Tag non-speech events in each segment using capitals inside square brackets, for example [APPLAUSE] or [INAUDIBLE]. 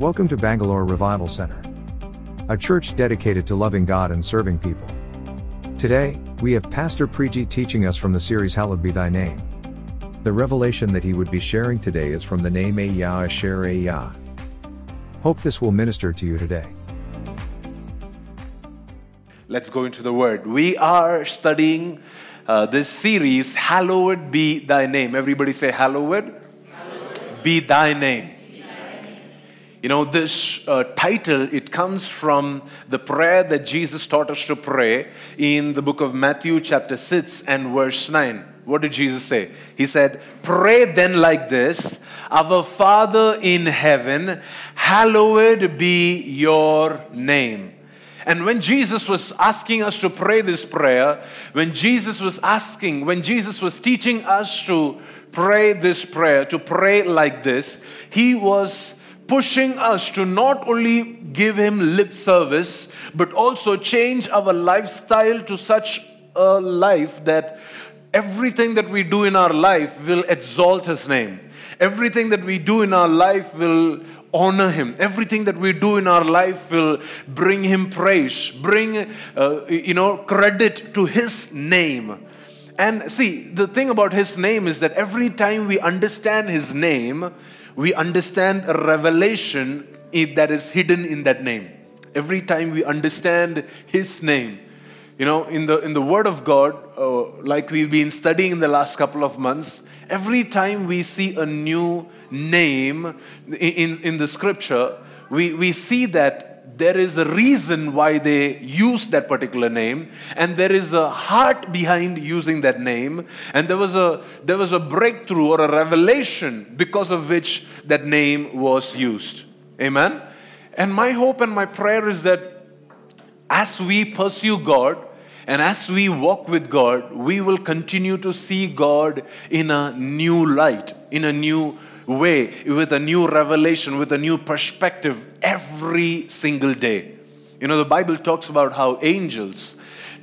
Welcome to Bangalore Revival Center, a church dedicated to loving God and serving people. Today, we have Pastor Preji teaching us from the series Hallowed Be Thy Name. The revelation that he would be sharing today is from the name Yah Asher Yah. Hope this will minister to you today. Let's go into the word. We are studying uh, this series, Hallowed Be Thy Name. Everybody say, Hallowed, Hallowed. Be Thy Name. You know, this uh, title, it comes from the prayer that Jesus taught us to pray in the book of Matthew, chapter 6 and verse 9. What did Jesus say? He said, Pray then like this Our Father in heaven, hallowed be your name. And when Jesus was asking us to pray this prayer, when Jesus was asking, when Jesus was teaching us to pray this prayer, to pray like this, he was pushing us to not only give Him lip service, but also change our lifestyle to such a life that everything that we do in our life will exalt His name. Everything that we do in our life will honor him everything that we do in our life will bring him praise bring uh, you know credit to his name and see the thing about his name is that every time we understand his name we understand a revelation that is hidden in that name. Every time we understand His name, you know, in the, in the Word of God, uh, like we've been studying in the last couple of months, every time we see a new name in, in the scripture, we, we see that there is a reason why they use that particular name and there is a heart behind using that name and there was a there was a breakthrough or a revelation because of which that name was used. Amen? And my hope and my prayer is that as we pursue god and as we walk with God, we will continue to see God in a new light, in a new way, with a new revelation, with a new perspective every single day. You know, the Bible talks about how angels,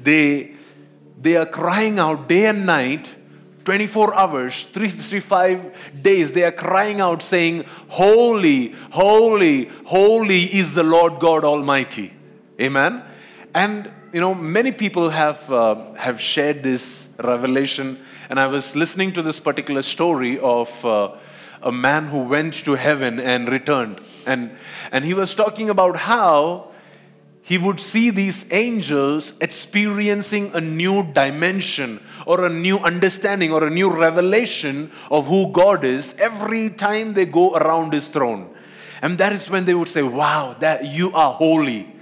they, they are crying out day and night 24 hours, 365 days, they are crying out saying, Holy, holy, holy is the Lord God Almighty. Amen. And you know, many people have uh, have shared this revelation, and I was listening to this particular story of uh, a man who went to heaven and returned. And, and he was talking about how he would see these angels experiencing a new dimension or a new understanding or a new revelation of who God is every time they go around his throne. And that is when they would say, Wow, that you are holy.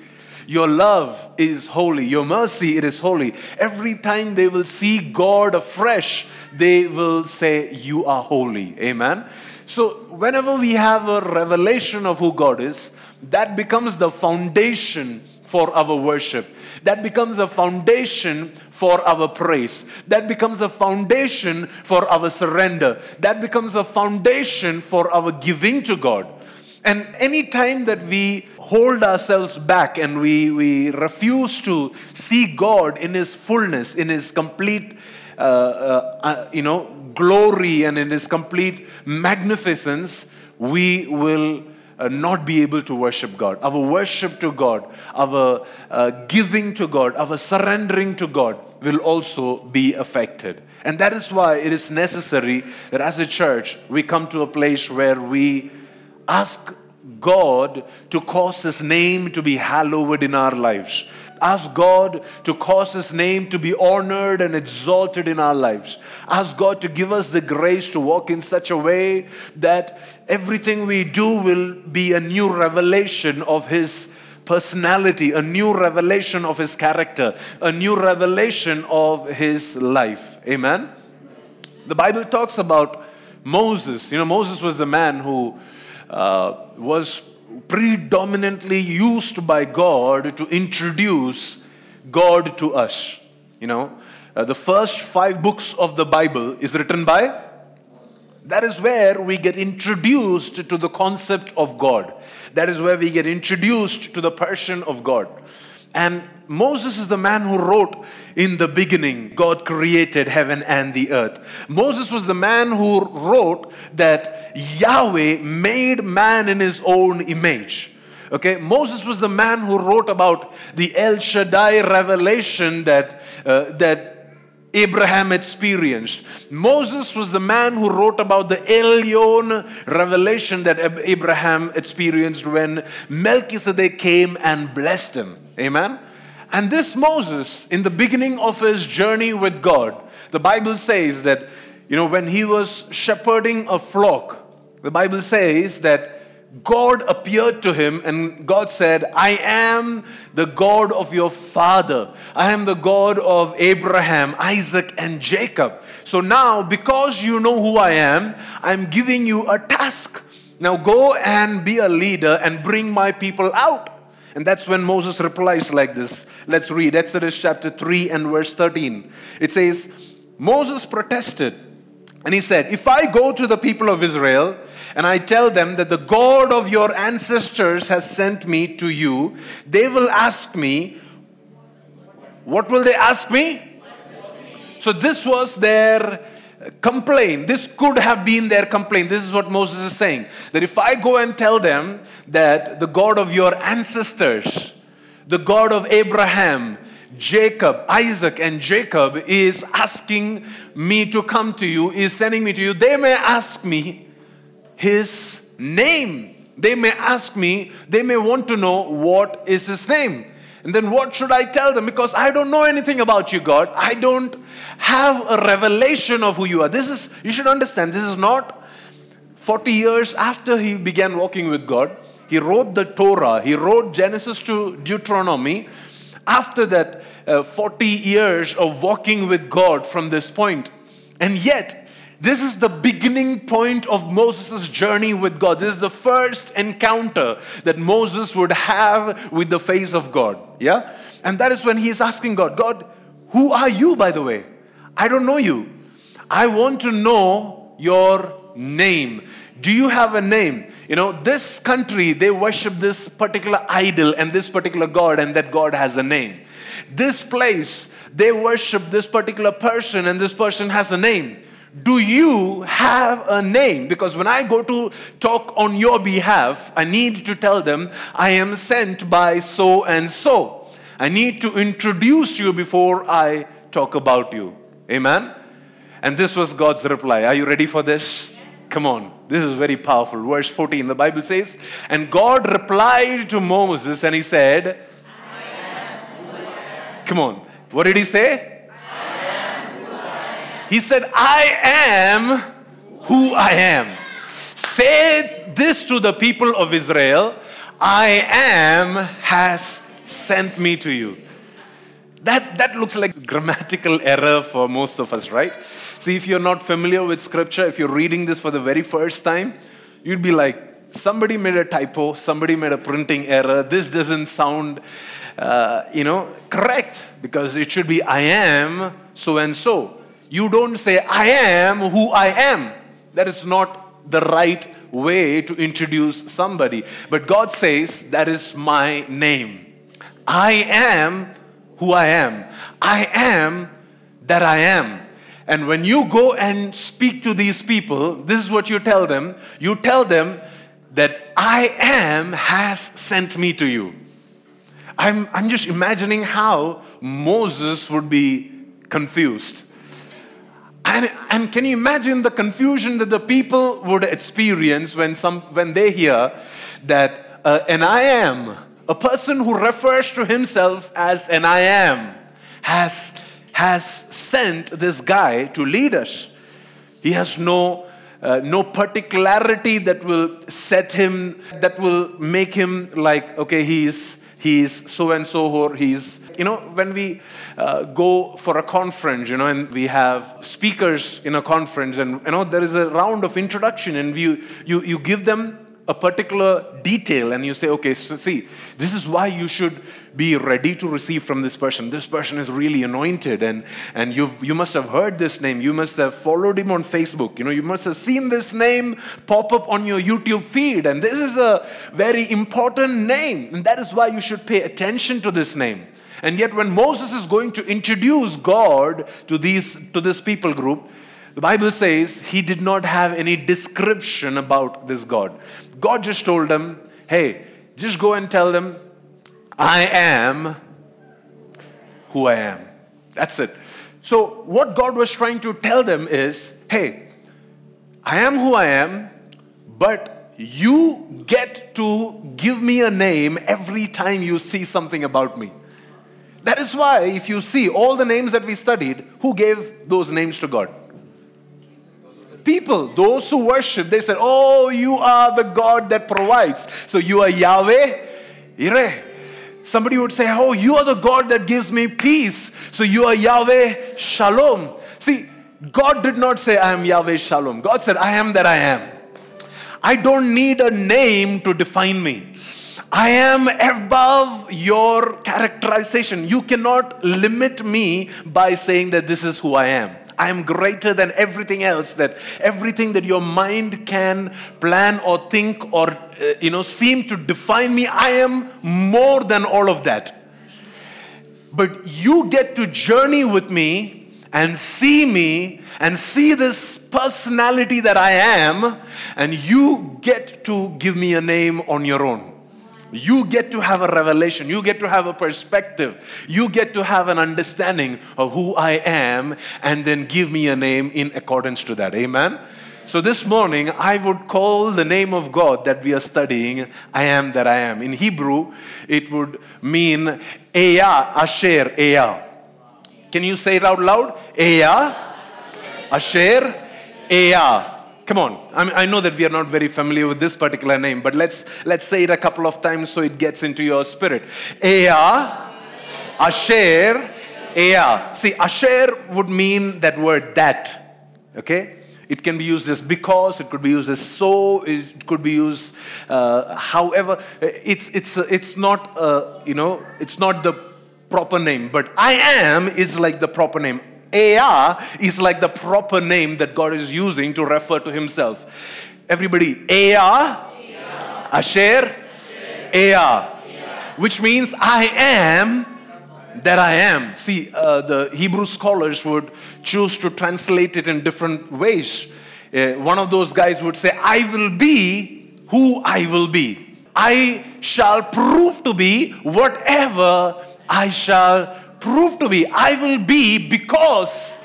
Your love is holy. Your mercy, it is holy. Every time they will see God afresh, they will say, You are holy. Amen. So, whenever we have a revelation of who God is, that becomes the foundation for our worship. That becomes a foundation for our praise. That becomes a foundation for our surrender. That becomes a foundation for our giving to God. And any time that we hold ourselves back and we, we refuse to see God in His fullness, in His complete, uh, uh, uh, you know, glory and in His complete magnificence, we will uh, not be able to worship God. Our worship to God, our uh, giving to God, our surrendering to God will also be affected. And that is why it is necessary that as a church, we come to a place where we ask God to cause His name to be hallowed in our lives. Ask God to cause His name to be honored and exalted in our lives. Ask God to give us the grace to walk in such a way that everything we do will be a new revelation of His personality, a new revelation of His character, a new revelation of His life. Amen? The Bible talks about Moses. You know, Moses was the man who uh, was predominantly used by God to introduce God to us. You know, uh, the first five books of the Bible is written by. That is where we get introduced to the concept of God. That is where we get introduced to the person of God. And Moses is the man who wrote, In the beginning, God created heaven and the earth. Moses was the man who wrote that Yahweh made man in his own image. Okay, Moses was the man who wrote about the El Shaddai revelation that, uh, that Abraham experienced. Moses was the man who wrote about the Elyon revelation that Abraham experienced when Melchizedek came and blessed him. Amen? And this Moses, in the beginning of his journey with God, the Bible says that, you know, when he was shepherding a flock, the Bible says that God appeared to him and God said, I am the God of your father. I am the God of Abraham, Isaac, and Jacob. So now, because you know who I am, I'm giving you a task. Now go and be a leader and bring my people out. And that's when Moses replies like this. Let's read Exodus chapter 3 and verse 13. It says, Moses protested and he said, If I go to the people of Israel and I tell them that the God of your ancestors has sent me to you, they will ask me, What will they ask me? So this was their complaint. This could have been their complaint. This is what Moses is saying. That if I go and tell them that the God of your ancestors, the God of Abraham, Jacob, Isaac, and Jacob is asking me to come to you, is sending me to you, they may ask me his name. They may ask me, they may want to know what is his name. And then what should I tell them? Because I don't know anything about you, God. I don't have a revelation of who you are. This is, you should understand, this is not 40 years after he began walking with God. He wrote the Torah, he wrote Genesis to Deuteronomy after that uh, 40 years of walking with God from this point. And yet, this is the beginning point of Moses' journey with God. This is the first encounter that Moses would have with the face of God. Yeah? And that is when he is asking God, God, who are you, by the way? I don't know you. I want to know your name. Do you have a name? You know, this country, they worship this particular idol and this particular God, and that God has a name. This place, they worship this particular person, and this person has a name. Do you have a name? Because when I go to talk on your behalf, I need to tell them I am sent by so and so. I need to introduce you before I talk about you. Amen? And this was God's reply. Are you ready for this? Come on. This is very powerful. Verse 14, the Bible says, And God replied to Moses and he said, Come on. What did he say? He said, I am who I am. Say this to the people of Israel I am has sent me to you. That, that looks like grammatical error for most of us, right? See, if you're not familiar with scripture, if you're reading this for the very first time, you'd be like, somebody made a typo, somebody made a printing error. This doesn't sound, uh, you know, correct because it should be I am so and so. You don't say I am who I am. That is not the right way to introduce somebody. But God says, that is my name. I am who I am. I am that I am. And when you go and speak to these people, this is what you tell them. You tell them that I am has sent me to you. I'm, I'm just imagining how Moses would be confused. And, and can you imagine the confusion that the people would experience when, some, when they hear that uh, an I am a person who refers to himself as an I am has, has sent this guy to lead us. He has no, uh, no particularity that will set him, that will make him like, okay, he's, he's so and so, or he's, you know, when we uh, go for a conference, you know, and we have speakers in a conference, and, you know, there is a round of introduction, and you, you, you give them a particular detail and you say, okay, so see, this is why you should be ready to receive from this person. This person is really anointed, and, and you've, you must have heard this name. You must have followed him on Facebook. You know, you must have seen this name pop up on your YouTube feed, and this is a very important name, and that is why you should pay attention to this name. And yet, when Moses is going to introduce God to, these, to this people group, the Bible says he did not have any description about this God. God just told them, hey, just go and tell them, I am who I am. That's it. So, what God was trying to tell them is, hey, I am who I am, but you get to give me a name every time you see something about me. That is why, if you see all the names that we studied, who gave those names to God? people, those who worship, they said, Oh, you are the God that provides. So you are Yahweh Yireh. Somebody would say, Oh, you are the God that gives me peace. So you are Yahweh Shalom. See, God did not say, I am Yahweh Shalom. God said, I am that I am. I don't need a name to define me. I am above your characterization. You cannot limit me by saying that this is who I am. I am greater than everything else, that everything that your mind can plan or think or, uh, you know, seem to define me, I am more than all of that. But you get to journey with me and see me and see this personality that I am, and you get to give me a name on your own. You get to have a revelation. You get to have a perspective. You get to have an understanding of who I am and then give me a name in accordance to that. Amen. So this morning, I would call the name of God that we are studying, I am that I am. In Hebrew, it would mean Ehyeh, Asher, Ehyeh. Can you say it out loud? Ehyeh, Asher, Ehyeh. Come on. I, mean, I know that we are not very familiar with this particular name, but let's, let's say it a couple of times so it gets into your spirit. Ehyeh, Asher, Ehyeh. See, Asher would mean that word that. Okay? It can be used as because, it could be used as so, it could be used uh, however. It's, it's, it's not, uh, you know, it's not the proper name, but I am is like the proper name. Ehyeh is like the proper name that God is using to refer to himself. Everybody, Ehyeh, Asher, Ehyeh, which means I am that I am. See, uh, the Hebrew scholars would choose to translate it in different ways. Uh, one of those guys would say, I will be who I will be. I shall prove to be whatever I shall prove to be. I will be because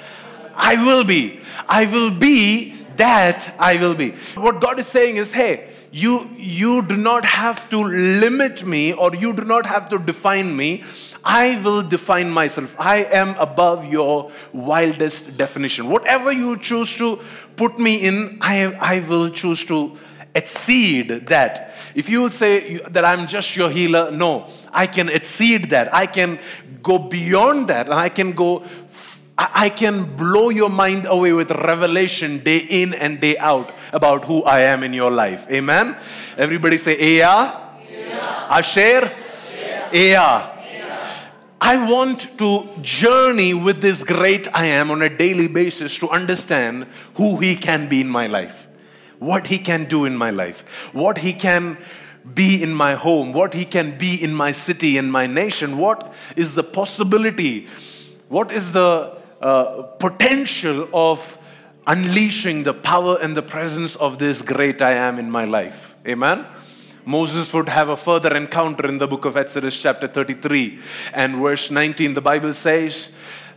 I will be. I will be that I will be. What God is saying is, hey, you, you do not have to limit me or you do not have to define me. I will define myself. I am above your wildest definition. Whatever you choose to put me in, I, I will choose to exceed that. If you would say that I'm just your healer, no, I can exceed that. I can go beyond that and I can go I can blow your mind away with revelation day in and day out about who I am in your life. Amen. Everybody say Ehyeh. Asher. Ehyeh. I want to journey with this great I am on a daily basis to understand who He can be in my life, what He can do in my life, what He can be in my home, what He can be in my city, in my nation, what is the possibility, what is the uh, potential of unleashing the power and the presence of this great I am in my life. Amen. Moses would have a further encounter in the book of Exodus, chapter 33 and verse 19. The Bible says,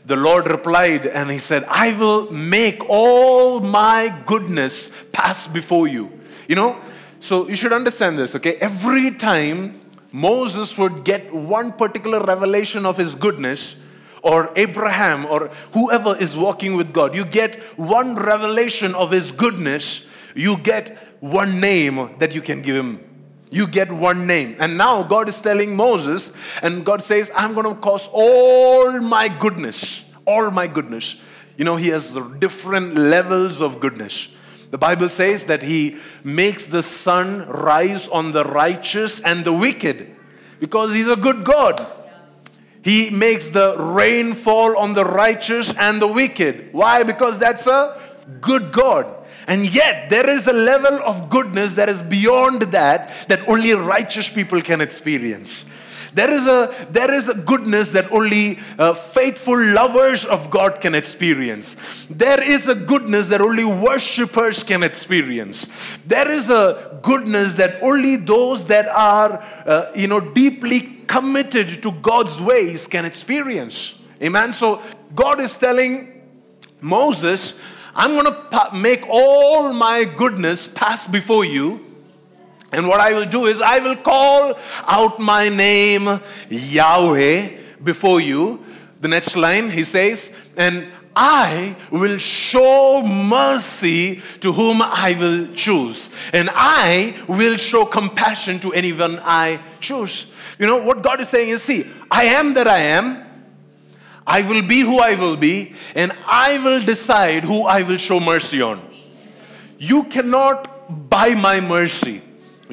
The Lord replied, and He said, I will make all my goodness pass before you. You know, so you should understand this, okay? Every time Moses would get one particular revelation of his goodness, or Abraham, or whoever is walking with God, you get one revelation of his goodness, you get one name that you can give him. You get one name. And now God is telling Moses, and God says, I'm going to cause all my goodness, all my goodness. You know, he has different levels of goodness. The Bible says that He makes the sun rise on the righteous and the wicked because He's a good God. He makes the rain fall on the righteous and the wicked. Why? Because that's a good God. And yet, there is a level of goodness that is beyond that, that only righteous people can experience. There is a, there is a goodness that only uh, faithful lovers of God can experience. There is a goodness that only worshippers can experience. There is a goodness that only those that are, uh, you know, deeply committed to God's ways can experience. Amen. So God is telling Moses, I'm going to make all my goodness pass before you and what I will do is I will call out my name Yahweh before you. The next line he says, and I will show mercy to whom I will choose, and I will show compassion to anyone I choose. You know what God is saying is, see, I am that I am. I will be who I will be, and I will decide who I will show mercy on. You cannot buy my mercy.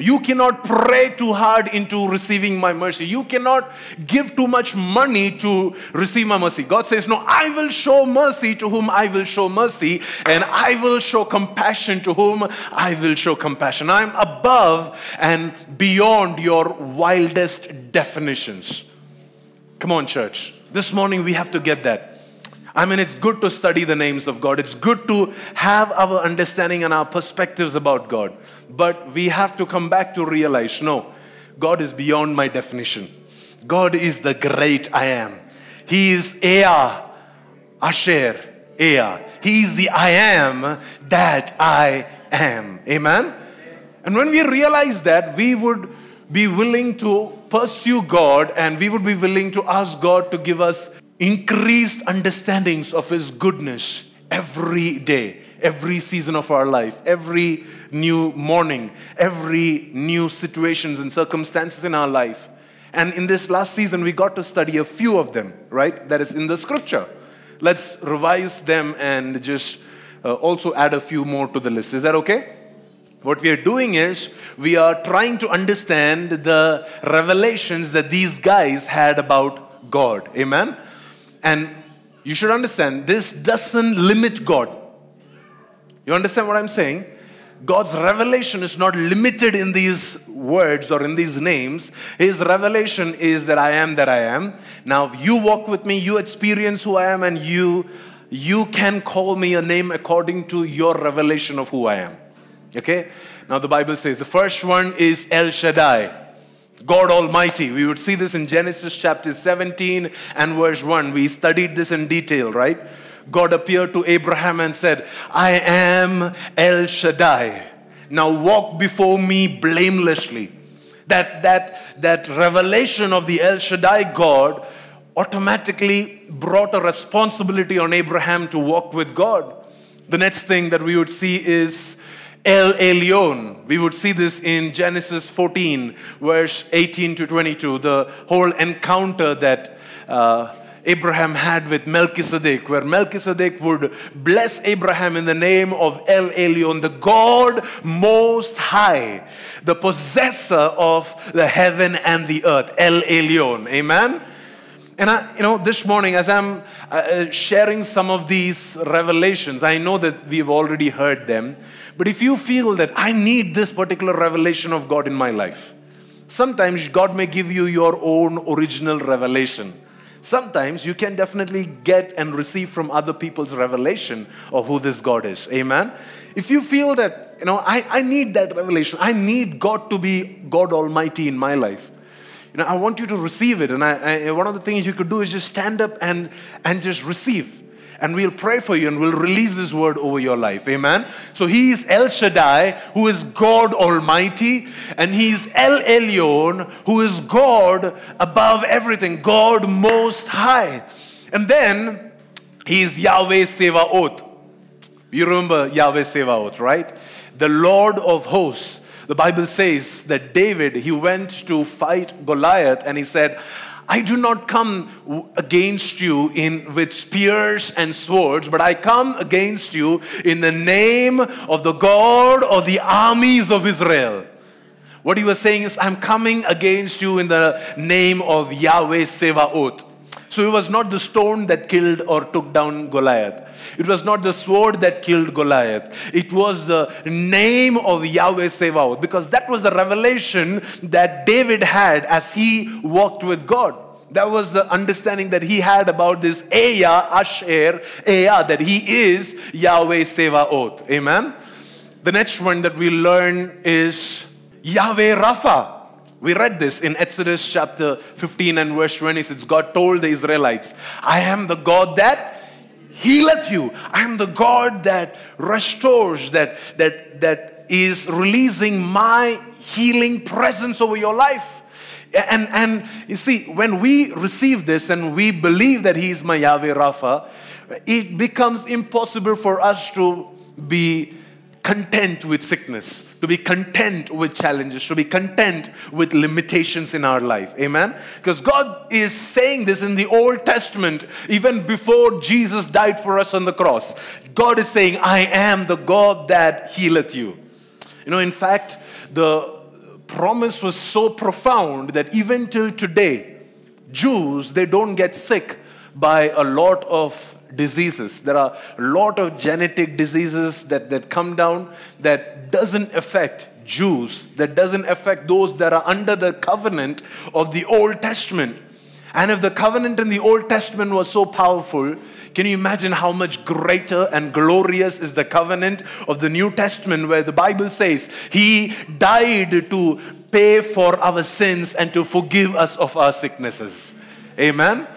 You cannot pray too hard into receiving my mercy. You cannot give too much money to receive my mercy. God says, No, I will show mercy to whom I will show mercy, and I will show compassion to whom I will show compassion. I'm above and beyond your wildest definitions. Come on, church. This morning we have to get that. I mean, it's good to study the names of God. It's good to have our understanding and our perspectives about God. But we have to come back to realize no, God is beyond my definition. God is the great I am. He is Ehyeh, Asher, Ehyeh. He is the I am that I am. Amen? And when we realize that, we would be willing to pursue God and we would be willing to ask God to give us increased understandings of His goodness every day, every season of our life, every new morning, every new situations and circumstances in our life. And in this last season, we got to study a few of them, right? That is in the scripture. Let's revise them and just uh, also add a few more to the list. Is that okay? What we are doing is we are trying to understand the revelations that these guys had about God. Amen? And you should understand this doesn't limit God. You understand what I'm saying? God's revelation is not limited in these words or in these names. His revelation is that I am that I am. Now, if you walk with me, you experience who I am, and you, you can call me a name according to your revelation of who I am. Okay? Now, the Bible says the first one is El Shaddai. God Almighty. We would see this in Genesis chapter 17 and verse 1. We studied this in detail, right? God appeared to Abraham and said, I am El Shaddai. Now walk before me blamelessly. That, that, that revelation of the El Shaddai God automatically brought a responsibility on Abraham to walk with God. The next thing that we would see is El Elyon. We would see this in Genesis 14, verse 18 to 22, the whole encounter that uh, Abraham had with Melchizedek, where Melchizedek would bless Abraham in the name of El Elyon, the God Most High, the possessor of the heaven and the earth, El Elyon. Amen? And I, you know, this morning, as I'm uh, sharing some of these revelations, I know that we've already heard them. But if you feel that I need this particular revelation of God in my life, sometimes God may give you your own original revelation. Sometimes you can definitely get and receive from other people's revelation of who this God is. Amen. If you feel that, you know, I, I need that revelation, I need God to be God Almighty in my life. You know, I want you to receive it. And I, I, one of the things you could do is just stand up and, and just receive and we'll pray for you and we'll release this word over your life. Amen. So he is El Shaddai, who is God Almighty, and he is El Elyon, who is God above everything, God Most High. And then he is Yahweh Sevaot. You remember Yahweh Sevaot, right? The Lord of hosts. The Bible says that David, he went to fight Goliath and he said, I do not come against you in with spears and swords, but I come against you in the name of the God of the armies of Israel. What he was saying is, I'm coming against you in the name of Yahweh Sevaot. So it was not the stone that killed or took down Goliath. It was not the sword that killed Goliath. It was the name of Yahweh Sevaot because that was the revelation that David had as he walked with God. That was the understanding that he had about this Ehyeh, Asher, Ehyeh, that he is Yahweh Sevaot. Amen. The next one that we learn is Yahweh Rapha. We read this in Exodus chapter 15 and verse 26. God told the Israelites, I am the God that healeth you. I am the God that restores, that, that, that is releasing my healing presence over your life. And, and you see, when we receive this and we believe that He is my Yahweh Rapha, it becomes impossible for us to be content with sickness, to be content with challenges, to be content with limitations in our life. Amen? Because God is saying this in the Old Testament, even before Jesus died for us on the cross. God is saying, I am the God that healeth you. You know, in fact, the promise was so profound that even till today, Jews, they don't get sick by a lot of diseases. There are a lot of genetic diseases that, that come down that doesn't affect Jews, that doesn't affect those that are under the covenant of the Old Testament. And if the covenant in the Old Testament was so powerful, can you imagine how much greater and glorious is the covenant of the New Testament, where the Bible says, He died to pay for our sins and to forgive us of our sicknesses? Amen.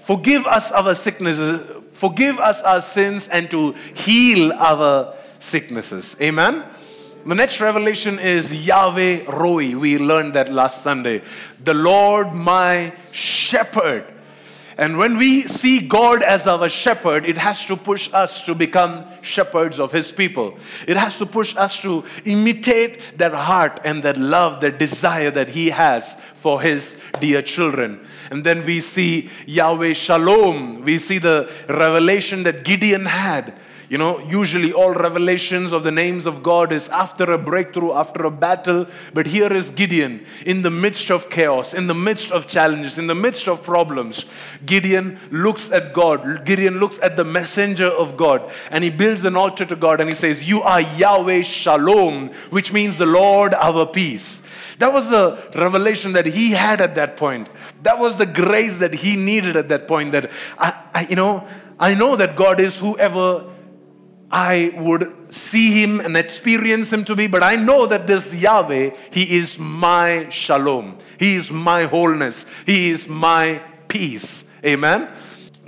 Forgive us our sicknesses, forgive us our sins, and to heal our sicknesses. Amen. The next revelation is Yahweh Roi. We learned that last Sunday. The Lord my shepherd. And when we see God as our shepherd, it has to push us to become shepherds of His people. It has to push us to imitate that heart and that love, that desire that He has for His dear children. And then we see Yahweh Shalom. We see the revelation that Gideon had you know, usually all revelations of the names of God is after a breakthrough, after a battle. But here is Gideon in the midst of chaos, in the midst of challenges, in the midst of problems. Gideon looks at God. Gideon looks at the messenger of God and he builds an altar to God and he says, You are Yahweh Shalom, which means the Lord our peace. That was the revelation that he had at that point. That was the grace that he needed at that point. That I, I you know, I know that God is whoever I would see him and experience him to be, but I know that this Yahweh, he is my shalom. He is my wholeness. He is my peace. Amen.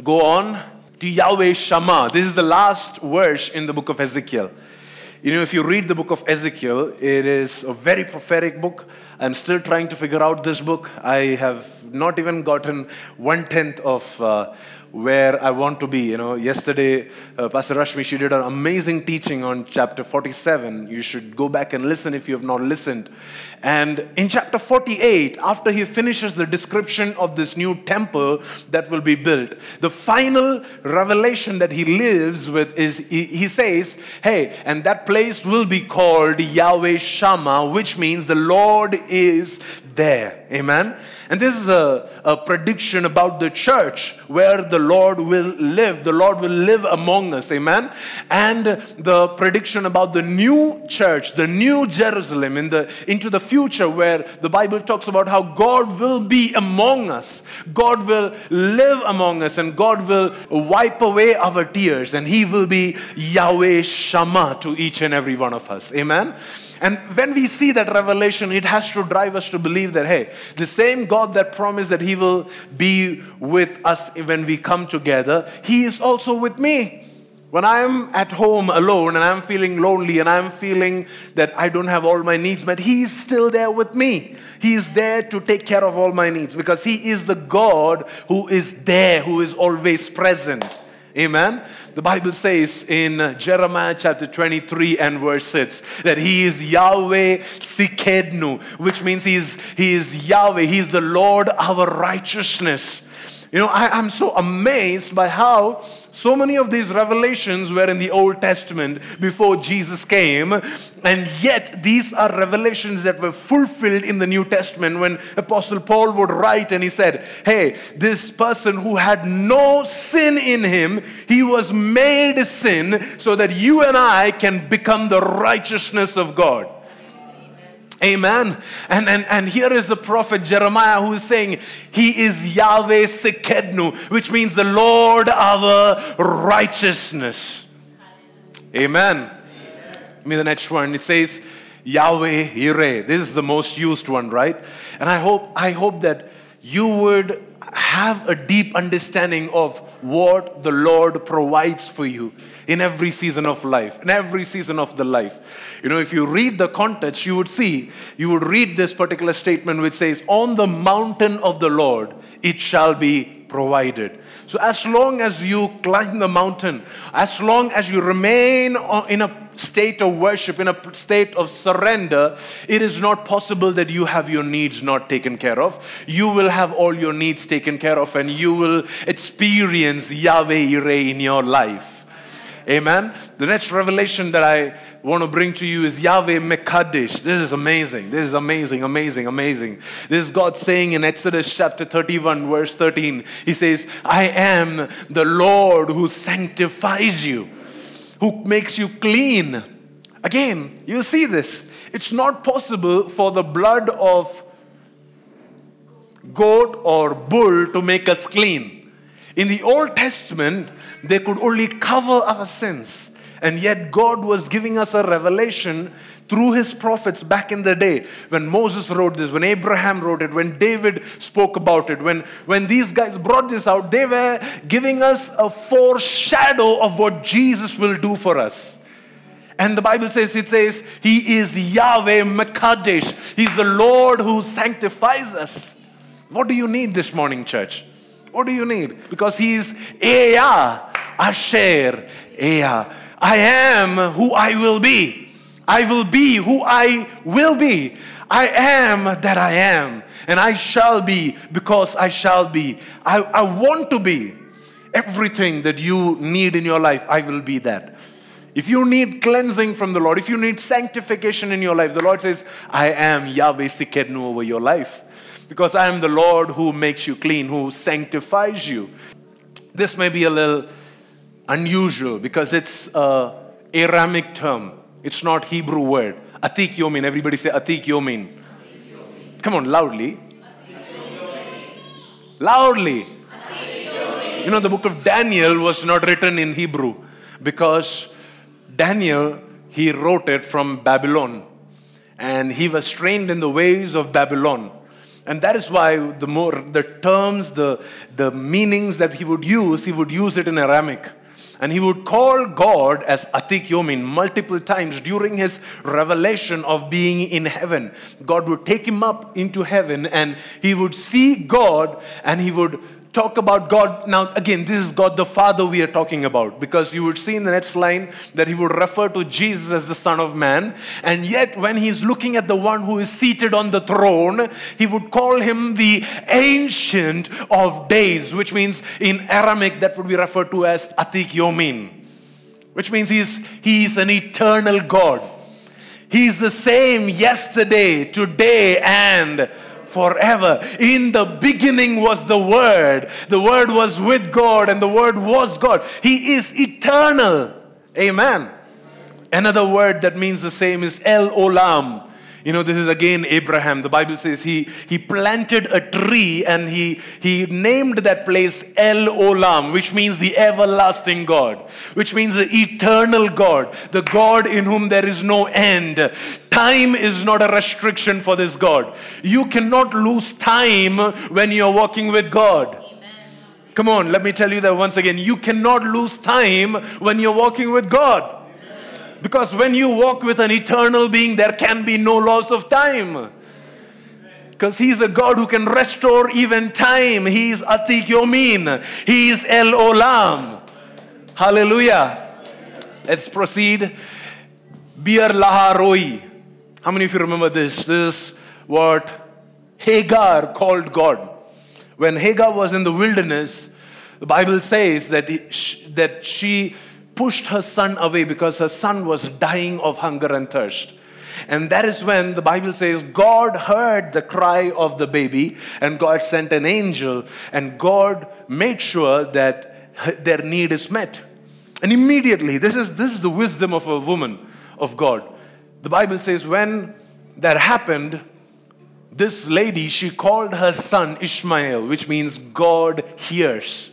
Go on to Yahweh Shammah. This is the last verse in the book of Ezekiel. You know, if you read the book of Ezekiel, it is a very prophetic book. I'm still trying to figure out this book. I have not even gotten one tenth of uh, where I want to be. You know, yesterday, uh, Pastor Rashmi, she did an amazing teaching on chapter 47. You should go back and listen if you have not listened. And in chapter 48, after he finishes the description of this new temple that will be built, the final revelation that he lives with is he, he says, Hey, and that place will be called Yahweh Shammah, which means the Lord is there. Amen. And this is a, a prediction about the church where the Lord will live. The Lord will live among us. Amen. And the prediction about the new church, the new Jerusalem in the, into the future where the Bible talks about how God will be among us. God will live among us and God will wipe away our tears and He will be Yahweh Shammah to each and every one of us. Amen. And when we see that revelation, it has to drive us to believe that, hey, the same God that promised that He will be with us when we come together, He is also with me. When I'm at home alone and I'm feeling lonely and I'm feeling that I don't have all my needs met, He's still there with me. He's there to take care of all my needs because He is the God who is there, who is always present. Amen. The Bible says in Jeremiah chapter 23 and verse 6 that he is Yahweh Tsidkenu, which means he's, he is Yahweh, he's the Lord our righteousness. You know, I, I'm so amazed by how so many of these revelations were in the Old Testament before Jesus came, and yet these are revelations that were fulfilled in the New Testament when Apostle Paul would write and he said, Hey, this person who had no sin in him, he was made sin so that you and I can become the righteousness of God. Amen. And, and, and here is the prophet Jeremiah who is saying, He is Yahweh Tsidkenu, which means the Lord our righteousness. Amen. Amen. Give me the next one. It says, Yahweh Yireh. This is the most used one, right? And I hope, I hope that you would have a deep understanding of what the Lord provides for you in every season of life, in every season of the life. You know, if you read the context, you would see, you would read this particular statement which says, On the mountain of the Lord it shall be provided. So, as long as you climb the mountain, as long as you remain in a state of worship, in a state of surrender, it is not possible that you have your needs not taken care of. You will have all your needs taken care of, and you will experience Yahweh Yireh in your life. Amen. The next revelation that I want to bring to you is Yahweh Mekadesh. This is amazing. This is amazing, amazing, amazing. This is God saying in Exodus chapter 31, verse 13. He says, I am the Lord who sanctifies you, who makes you clean. Again, you see this. It's not possible for the blood of goat or bull to make us clean. In the Old Testament, they could only cover our sins. And yet, God was giving us a revelation through his prophets back in the day when Moses wrote this, when Abraham wrote it, when David spoke about it, when, when these guys brought this out, they were giving us a foreshadow of what Jesus will do for us. And the Bible says, it says, He is Yahweh Mekadesh. He's the Lord who sanctifies us. What do you need this morning, church? What do you need? Because He is Ehyeh, Asher, Ehyeh. I am who I will be. I will be who I will be. I am that I am. And I shall be because I shall be. I, I want to be everything that you need in your life. I will be that. If you need cleansing from the Lord, if you need sanctification in your life, the Lord says, I am Yahweh Tsidkenu over your life. Because I am the Lord who makes you clean, who sanctifies you. This may be a little unusual because it's an Aramic term. It's not Hebrew word. Atik yomin. Everybody say atik yomin. Come on, loudly. Loudly. You know, the book of Daniel was not written in Hebrew because Daniel, he wrote it from Babylon. And he was trained in the ways of Babylon. And that is why the more the terms, the, the meanings that he would use, he would use it in Aramic. And he would call God as Atik Yomin multiple times during his revelation of being in heaven. God would take him up into heaven and he would see God and he would talk about God. Now, again, this is God the Father we are talking about because you would see in the next line that he would refer to Jesus as the Son of Man. And yet, when he's looking at the one who is seated on the throne, he would call him the Ancient of Days, which means in Aramic that would be referred to as Atik Yomin, which means he's, he's an eternal God. He's the same yesterday, today, and forever. In the beginning was the Word. The Word was with God, and the Word was God. He is eternal. Amen. Another word that means the same is El Olam. You know, this is again Abraham. The Bible says he, he planted a tree and he, he named that place El Olam, which means the everlasting God, which means the eternal God, the God in whom there is no end. Time is not a restriction for this God. You cannot lose time when you're walking with God. Come on, let me tell you that once again. You cannot lose time when you're walking with God. Because when you walk with an eternal being, there can be no loss of time. Because He's a God who can restore even time. He's Atik Yomin. He's El Olam. Hallelujah. Let's proceed. Bir lahai roi. How many of you remember this? This is what Hagar called God. When Hagar was in the wilderness, the Bible says that, that she pushed her son away because her son was dying of hunger and thirst. And that is when the Bible says God heard the cry of the baby and God sent an angel and God made sure that their need is met. And immediately, this is, this is the wisdom of a woman of God. The Bible says when that happened, this lady, she called her son Ishmael, which means God hears.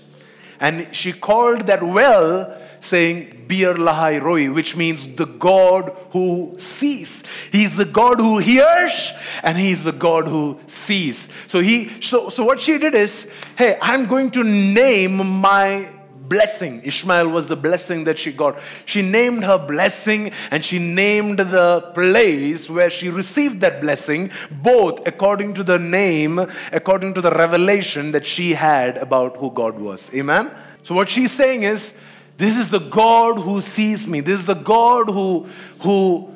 And she called that well saying Bir Lahai Roi, which means the God who sees. He's the God who hears and he's the God who sees. So he so so what she did is, hey, I'm going to name my blessing. Ishmael was the blessing that she got. She named her blessing and she named the place where she received that blessing, both according to the name, according to the revelation that she had about who God was. Amen? So, what she's saying is, this is the God who sees me. This is the God who, who,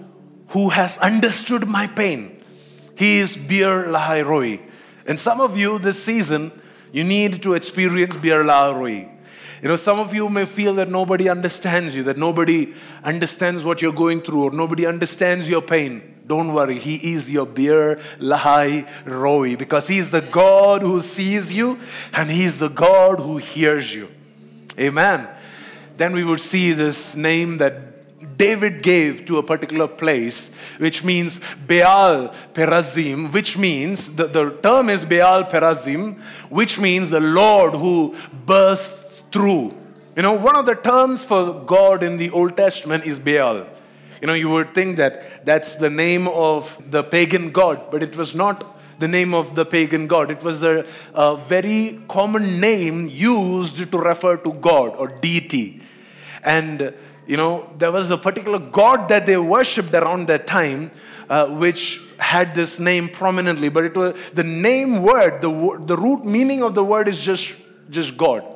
who has understood my pain. He is Bir Lahai Roi. And some of you this season, you need to experience Bir Lahai Roi. You know, some of you may feel that nobody understands you, that nobody understands what you're going through, or nobody understands your pain. Don't worry, He is your Bir Lahai Roi, because He is the God who sees you and He is the God who hears you. Amen. Then we would see this name that David gave to a particular place, which means Baal Perazim, which means the, the term is Baal Perazim, which means the Lord who bursts through. You know, one of the terms for God in the Old Testament is Baal. You know, you would think that that's the name of the pagan god, but it was not the name of the pagan god. It was a, a very common name used to refer to God or deity. And, you know, there was a particular god that they worshipped around that time, uh, which had this name prominently. But it was the name word, the, the root meaning of the word is just, just God.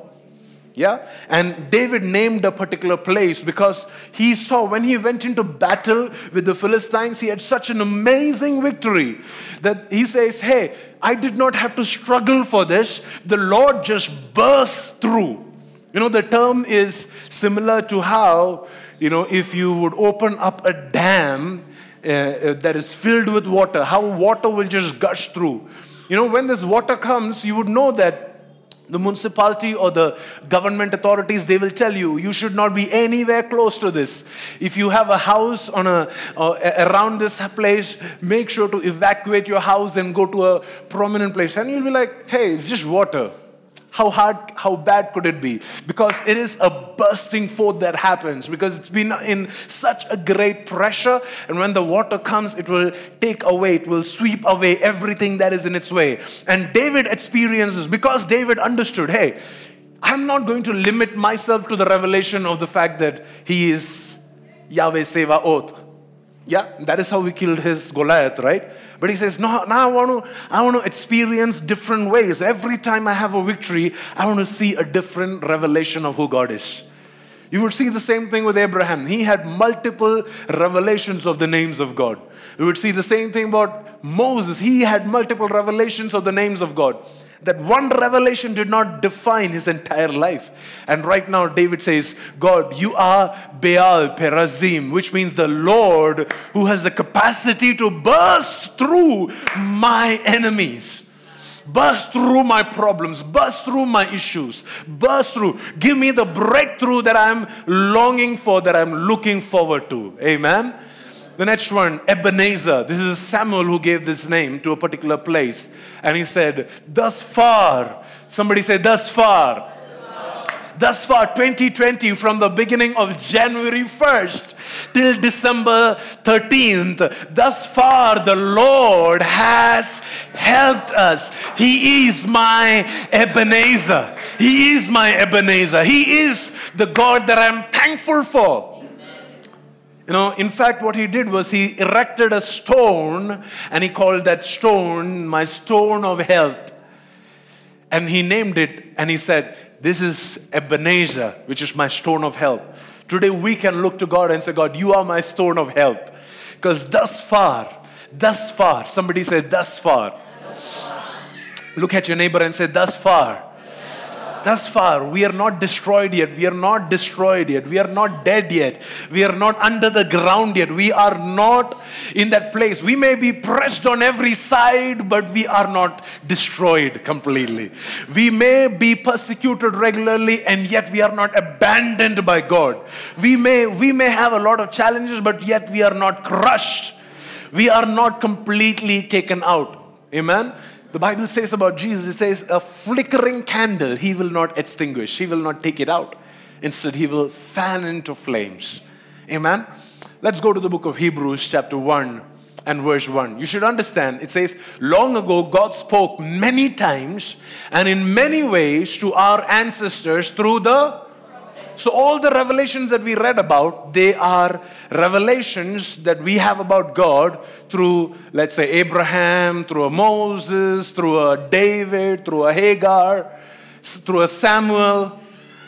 Yeah? And David named a particular place because he saw when he went into battle with the Philistines, he had such an amazing victory that he says, Hey, I did not have to struggle for this. The Lord just burst through. You know, the term is similar to how, you know, if you would open up a dam uh, uh that is filled with water, how water will just gush through. You know, when this water comes, you would know that the municipality or the government authorities they will tell you you should not be anywhere close to this. If you have a house on a uh, around this place make sure to evacuate your house and go to a prominent place. And you'll be like hey it's just water how hard, how bad could it be? Because it is a bursting forth that happens because it's been in such a great pressure. And when the water comes, it will take away, it will sweep away everything that is in its way. And David experiences because David understood hey, I'm not going to limit myself to the revelation of the fact that he is Yahweh Sevaot. Yeah, that is how we killed his Goliath, right? But he says, no, now I want to, I want to experience different ways. Every time I have a victory, I want to see a different revelation of who God is. You would see the same thing with Abraham. He had multiple revelations of the names of God. You would see the same thing about Moses. He had multiple revelations of the names of God that one revelation did not define his entire life. And right now, David says, God, you are Baal Perazim, which means the Lord who has the capacity to burst through my enemies. Burst through my problems, burst through my issues, burst through. Give me the breakthrough that I'm longing for, that I'm looking forward to. Amen. The next one, Ebenezer. This is Samuel who gave this name to a particular place. And he said, Thus far, somebody say, Thus far. Thus far, 2020, from the beginning of January 1st till December 13th, thus far the Lord has helped us. He is my Ebenezer. He is my Ebenezer. He is the God that I'm thankful for. You know, in fact, what he did was he erected a stone and he called that stone my stone of help. And he named it and he said, This is Ebenezer, which is my stone of help. Today we can look to God and say, God, you are my stone of help. Because thus far, thus far, somebody say, thus far. thus far. Look at your neighbor and say, thus far thus far, we are not destroyed yet. We are not destroyed yet. We are not dead yet. We are not under the ground yet. We are not in that place. We may be pressed on every side, but we are not destroyed completely. We may be persecuted regularly, and yet we are not abandoned by God. We may, we may have a lot of challenges, but yet we are not crushed. We are not completely taken out. Amen. The Bible says about Jesus, it says, a flickering candle he will not extinguish, he will not take it out. Instead, he will fan into flames. Amen. Let's go to the book of Hebrews, chapter 1 and verse 1. You should understand, it says, Long ago, God spoke many times and in many ways to our ancestors through the so, all the revelations that we read about, they are revelations that we have about God through, let's say, Abraham, through a Moses, through a David, through a Hagar, through a Samuel.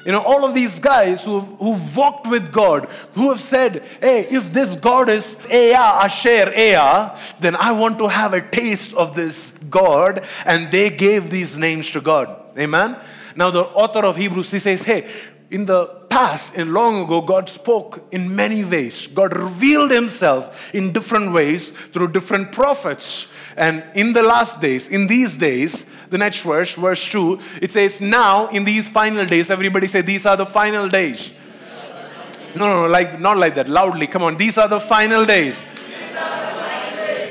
You know, all of these guys who've, who've walked with God, who have said, hey, if this God is Ehyeh, Asher, Ehyeh, then I want to have a taste of this God. And they gave these names to God. Amen? Now, the author of Hebrews, he says, hey, in the past and long ago, God spoke in many ways. God revealed Himself in different ways through different prophets. And in the last days, in these days, the next verse, verse 2, it says, Now in these final days, everybody say, These are the final days. No, no, no, like, not like that, loudly. Come on, these are the final days.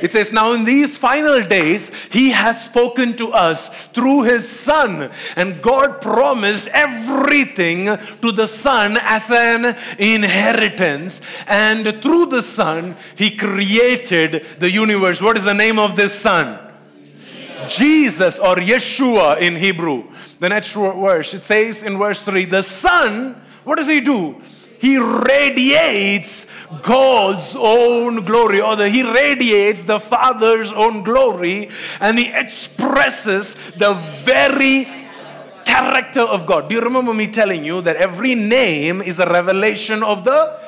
It says, Now in these final days, He has spoken to us through His Son. And God promised everything to the Son as an inheritance. And through the Son, He created the universe. What is the name of this Son? Jesus or Yeshua in Hebrew. The next verse, it says in verse 3 the Son, what does He do? He radiates God's own glory, or the, He radiates the Father's own glory, and He expresses the very character of God. Do you remember me telling you that every name is a revelation of the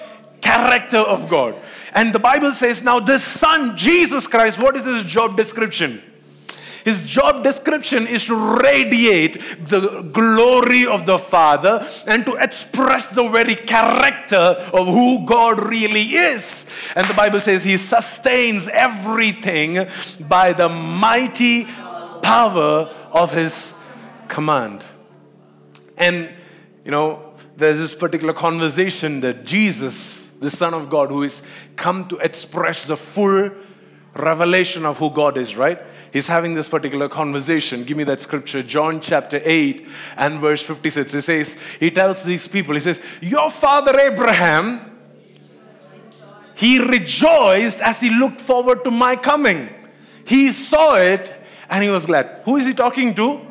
character of God? And the Bible says now, the Son, Jesus Christ, what is his job description? His job description is to radiate the glory of the Father and to express the very character of who God really is. And the Bible says he sustains everything by the mighty power of his command. And, you know, there's this particular conversation that Jesus, the Son of God, who is come to express the full revelation of who God is, right? he's having this particular conversation. Give me that scripture, John chapter 8 and verse 56. He says, he tells these people, he says, Your father Abraham, he rejoiced as he looked forward to my coming. He saw it and he was glad. Who is he talking to?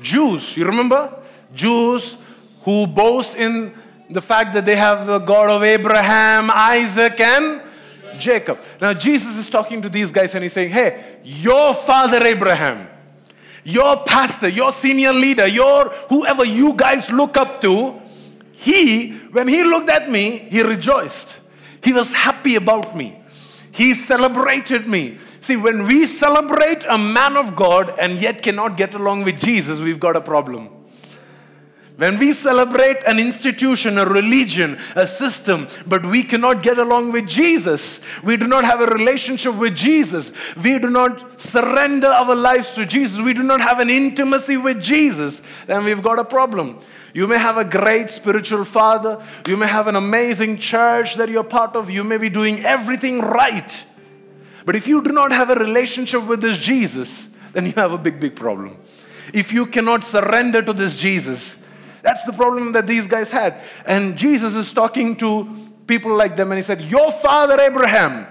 Jews. You remember? Jews who boast in the fact that they have the God of Abraham, Isaac, and Jacob. Now, Jesus is talking to these guys and he's saying, Hey, your father Abraham, your pastor, your senior leader, your whoever you guys look up to, he, when he looked at me, he rejoiced. He was happy about me. He celebrated me. See, when we celebrate a man of God and yet cannot get along with Jesus, we've got a problem. When we celebrate an institution, a religion, a system, but we cannot get along with Jesus, we do not have a relationship with Jesus, we do not surrender our lives to Jesus, we do not have an intimacy with Jesus, then we've got a problem. You may have a great spiritual father, you may have an amazing church that you're part of, you may be doing everything right. But if you do not have a relationship with this Jesus, then you have a big, big problem. If you cannot surrender to this Jesus, that's the problem that these guys had. And Jesus is talking to people like them and he said, Your father Abraham,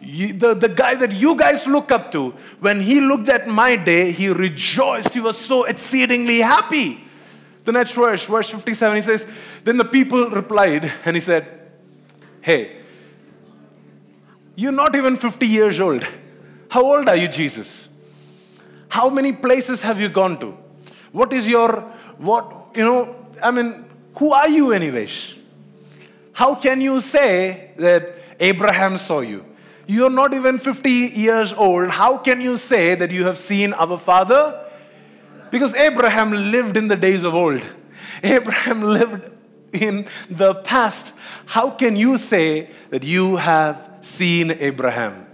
you, the, the guy that you guys look up to, when he looked at my day, he rejoiced. He was so exceedingly happy. The next verse, verse 57, he says, Then the people replied and he said, Hey, you're not even 50 years old. How old are you, Jesus? How many places have you gone to? What is your what, you know, I mean, who are you, anyways? How can you say that Abraham saw you? You're not even 50 years old. How can you say that you have seen our father? Because Abraham lived in the days of old. [LAUGHS] Abraham lived in the past. How can you say that you have seen Abraham?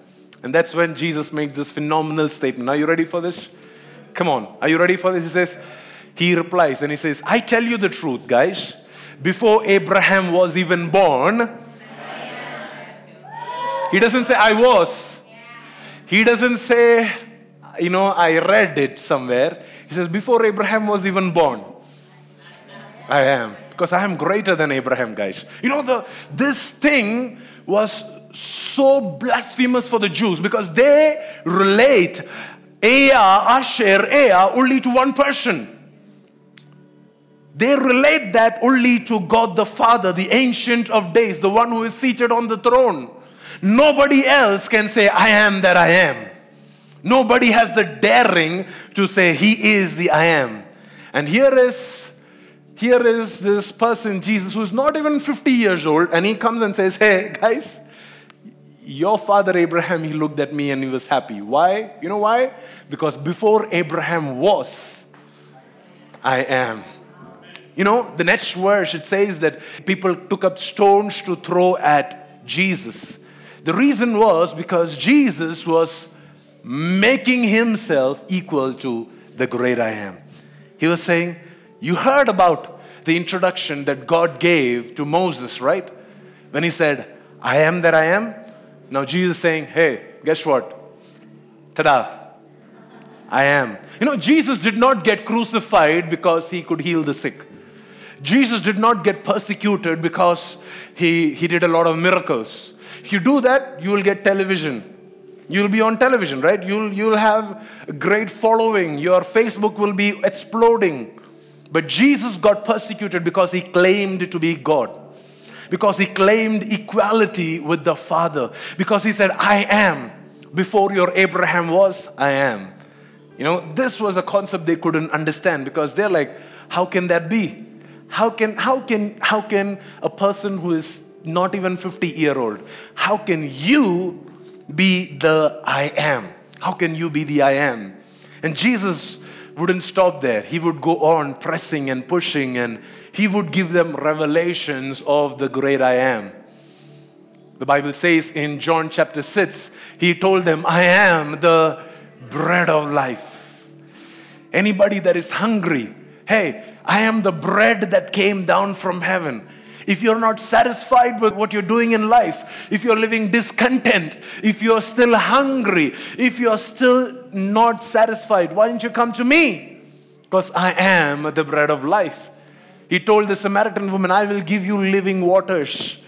And that's when Jesus makes this phenomenal statement. Are you ready for this? Come on. Are you ready for this? He says, He replies and he says, I tell you the truth, guys. Before Abraham was even born, he doesn't say, I was. He doesn't say, you know, I read it somewhere. He says, before Abraham was even born, I am. Because I am greater than Abraham, guys. You know, the, this thing was so blasphemous for the Jews because they relate Ehyeh, Asher, Ehyeh only to one person. They relate that only to God the Father, the Ancient of Days, the one who is seated on the throne. Nobody else can say, I am that I am. Nobody has the daring to say, He is the I am. And here is here is this person, Jesus, who's not even 50 years old, and he comes and says, Hey, guys, your father Abraham, he looked at me and he was happy. Why? You know why? Because before Abraham was, I am. You know, the next verse it says that people took up stones to throw at Jesus. The reason was because Jesus was making himself equal to the great I am. He was saying, You heard about the introduction that God gave to Moses, right? When he said, I am that I am. Now Jesus is saying, Hey, guess what? Ta-da. I am. You know, Jesus did not get crucified because he could heal the sick. Jesus did not get persecuted because he, he did a lot of miracles. If you do that, you will get television. You'll be on television, right? You'll, you'll have a great following. Your Facebook will be exploding. But Jesus got persecuted because he claimed to be God. Because he claimed equality with the Father. Because he said, I am. Before your Abraham was, I am. You know, this was a concept they couldn't understand because they're like, how can that be? How can, how can, how can a person who is not even 50 year old, how can you be the I am? How can you be the I am? And Jesus wouldn't stop there. He would go on pressing and pushing, and he would give them revelations of the great I am. The Bible says in John chapter 6, he told them, I am the bread of life. Anybody that is hungry, hey, I am the bread that came down from heaven. If you're not satisfied with what you're doing in life, if you're living discontent, if you're still hungry, if you're still not satisfied, why don't you come to me? Because I am the bread of life. He told the Samaritan woman, I will give you living waters.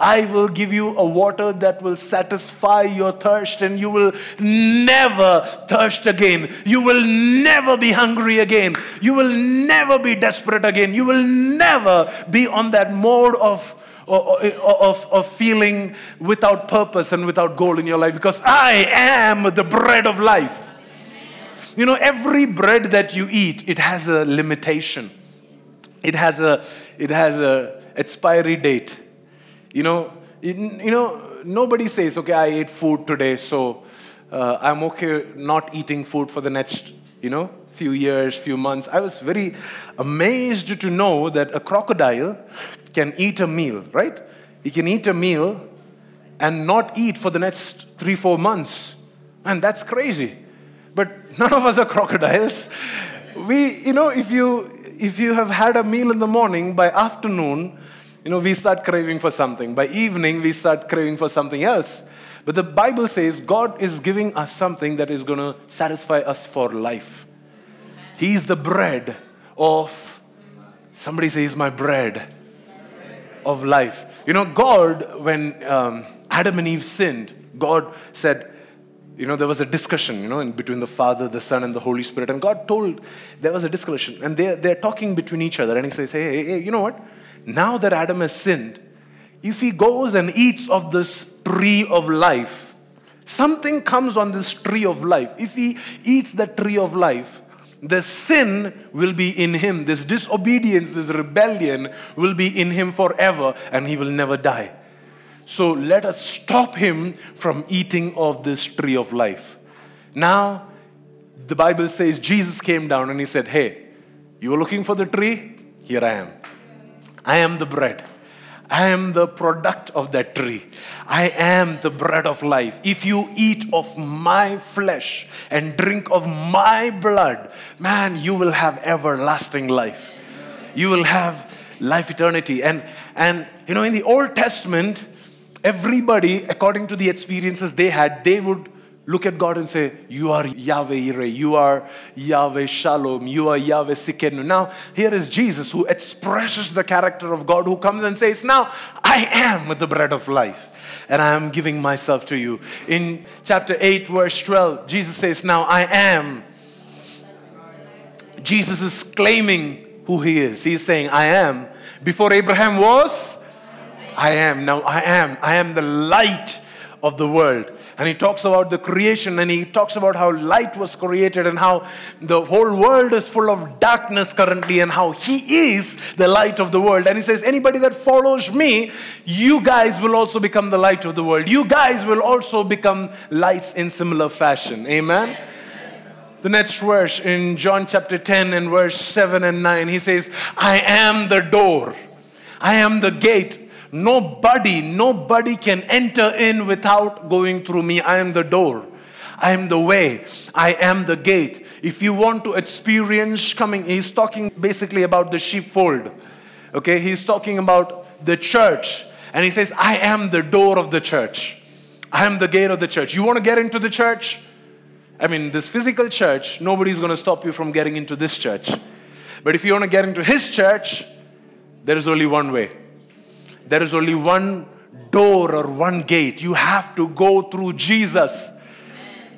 I will give you a water that will satisfy your thirst, and you will never thirst again. You will never be hungry again. You will never be desperate again. You will never be on that mode of. Of, of feeling without purpose and without goal in your life because I am the bread of life. You know, every bread that you eat, it has a limitation. It has a, it has a expiry date you know, you know, nobody says, okay, I ate food today, so uh, I'm okay not eating food for the next, you know, few years, few months. I was very amazed to know that a crocodile can eat a meal, right? He can eat a meal and not eat for the next three, four months. And that's crazy. But none of us are crocodiles. We, you know, if you if you have had a meal in the morning, by afternoon, you know, we start craving for something. By evening, we start craving for something else. But the Bible says God is giving us something that is going to satisfy us for life. He's the bread of, somebody says, my bread of life. You know, God, when um, Adam and Eve sinned, God said, you know, there was a discussion, you know, in between the Father, the Son, and the Holy Spirit. And God told, there was a discussion. And they're, they're talking between each other. And He says, hey, hey, hey you know what? Now that Adam has sinned, if he goes and eats of this tree of life, something comes on this tree of life. If he eats the tree of life, the sin will be in him. This disobedience, this rebellion will be in him forever and he will never die. So let us stop him from eating of this tree of life. Now, the Bible says Jesus came down and he said, Hey, you were looking for the tree? Here I am. I am the bread. I am the product of that tree. I am the bread of life. If you eat of my flesh and drink of my blood, man, you will have everlasting life. You will have life eternity. And, and you know, in the Old Testament, everybody, according to the experiences they had, they would look at God and say, You are Yahweh Yireh, you are Yahweh Shalom, you are Yahweh Tsidkenu. Now, here is Jesus who expresses the character of God, who comes and says, Now, I am the bread of life, and I am giving myself to you. In chapter 8, verse 12, Jesus says, Now I am. Jesus is claiming who he is. He's saying, I am. Before Abraham was, I am. Now I am. I am the light of the world and he talks about the creation and he talks about how light was created and how the whole world is full of darkness currently and how he is the light of the world. And he says, Anybody that follows me, you guys will also become the light of the world. You guys will also become lights in similar fashion. Amen. The next verse in John chapter 10 and verse 7 and 9, he says, I am the door, I am the gate. Nobody, nobody can enter in without going through me. I am the door. I am the way. I am the gate. If you want to experience coming, he's talking basically about the sheepfold. Okay, he's talking about the church. And he says, I am the door of the church. I am the gate of the church. You want to get into the church? I mean, this physical church, nobody's going to stop you from getting into this church. But if you want to get into his church, there is only one way there is only one door or one gate. You have to go through Jesus.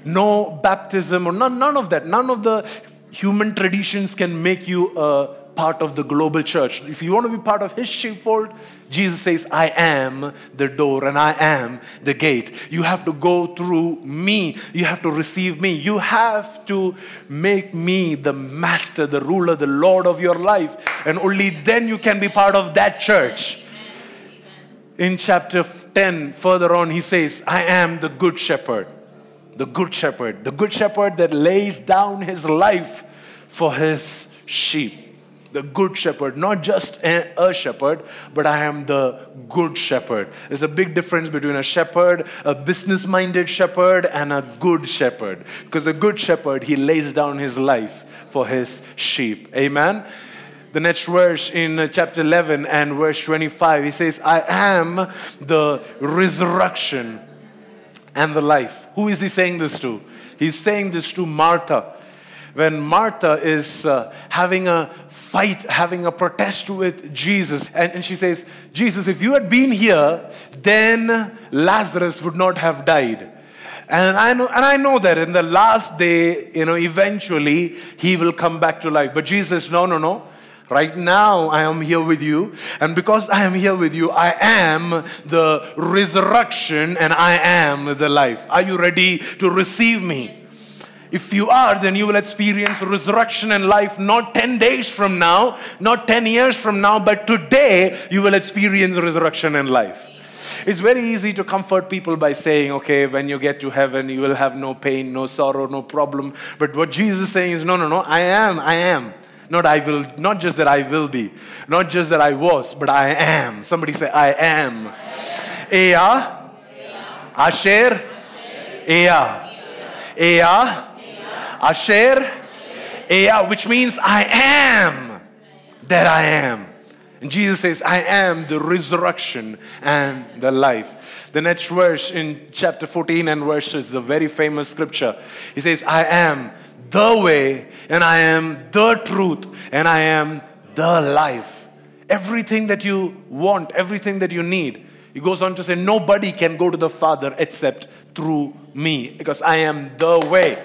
No baptism or none, none of that. None of the human traditions can make you a part of the global church. If you want to be part of his sheepfold, Jesus says, I am the door and I am the gate. You have to go through me. You have to receive me. You have to make me the master, the ruler, the Lord of your life. And only then you can be part of that church in chapter 10, further on, he says, I am the good shepherd. The good shepherd. The good shepherd that lays down his life for his sheep. The good shepherd, not just a, shepherd, but I am the good shepherd. There's a big difference between a shepherd, a business minded shepherd, and a good shepherd. Because a good shepherd, he lays down his life for his sheep. Amen the next verse in uh, chapter 11 and verse 25, he says, I am the resurrection and the life. Who is he saying this to? He's saying this to Martha. When Martha is uh, having a fight, having a protest with Jesus, and, and she says, Jesus, if you had been here, then Lazarus would not have died. And I know, and I know that in the last day, you know, eventually he will come back to life. But Jesus, no, no, no. Right now, I am here with you. And because I am here with you, I am the resurrection and I am the life. Are you ready to receive me? If you are, then you will experience resurrection and life not 10 days from now, not 10 years from now, but today you will experience resurrection and life. It's very easy to comfort people by saying, okay, when you get to heaven, you will have no pain, no sorrow, no problem. But what Jesus is saying is, no, no, no, I am, I am. Not I will, not just that I will be, not just that I was, but I am. Somebody say, I am. Ehyeh, Asher, Ehyeh, Ehyeh, Asher, Ehyeh, which means I am that I am. And Jesus says, I am the resurrection and the life. The next verse in chapter 14 and verses, the very famous scripture. He says, I am the way, and I am the truth, and I am the life. Everything that you want, everything that you need. He goes on to say, Nobody can go to the Father except through me, because I am the way.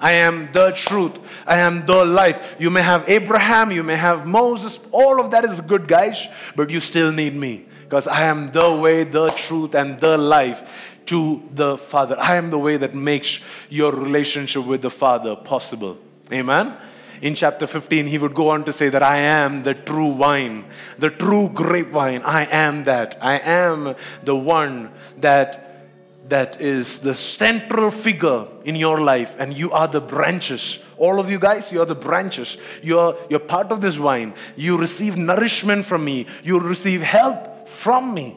I am the truth. I am the life. You may have Abraham, you may have Moses, all of that is good, guys, but you still need me because I am the way, the truth, and the life to the Father. I am the way that makes your relationship with the Father possible. Amen? in chapter 15, he would go on to say that I am the true wine, the true grapevine. I am that. I am the one that that is the central figure in your life, and you are the branches. All of you guys, you are the branches. You're, you're part of this vine. You receive nourishment from me, you receive help from me.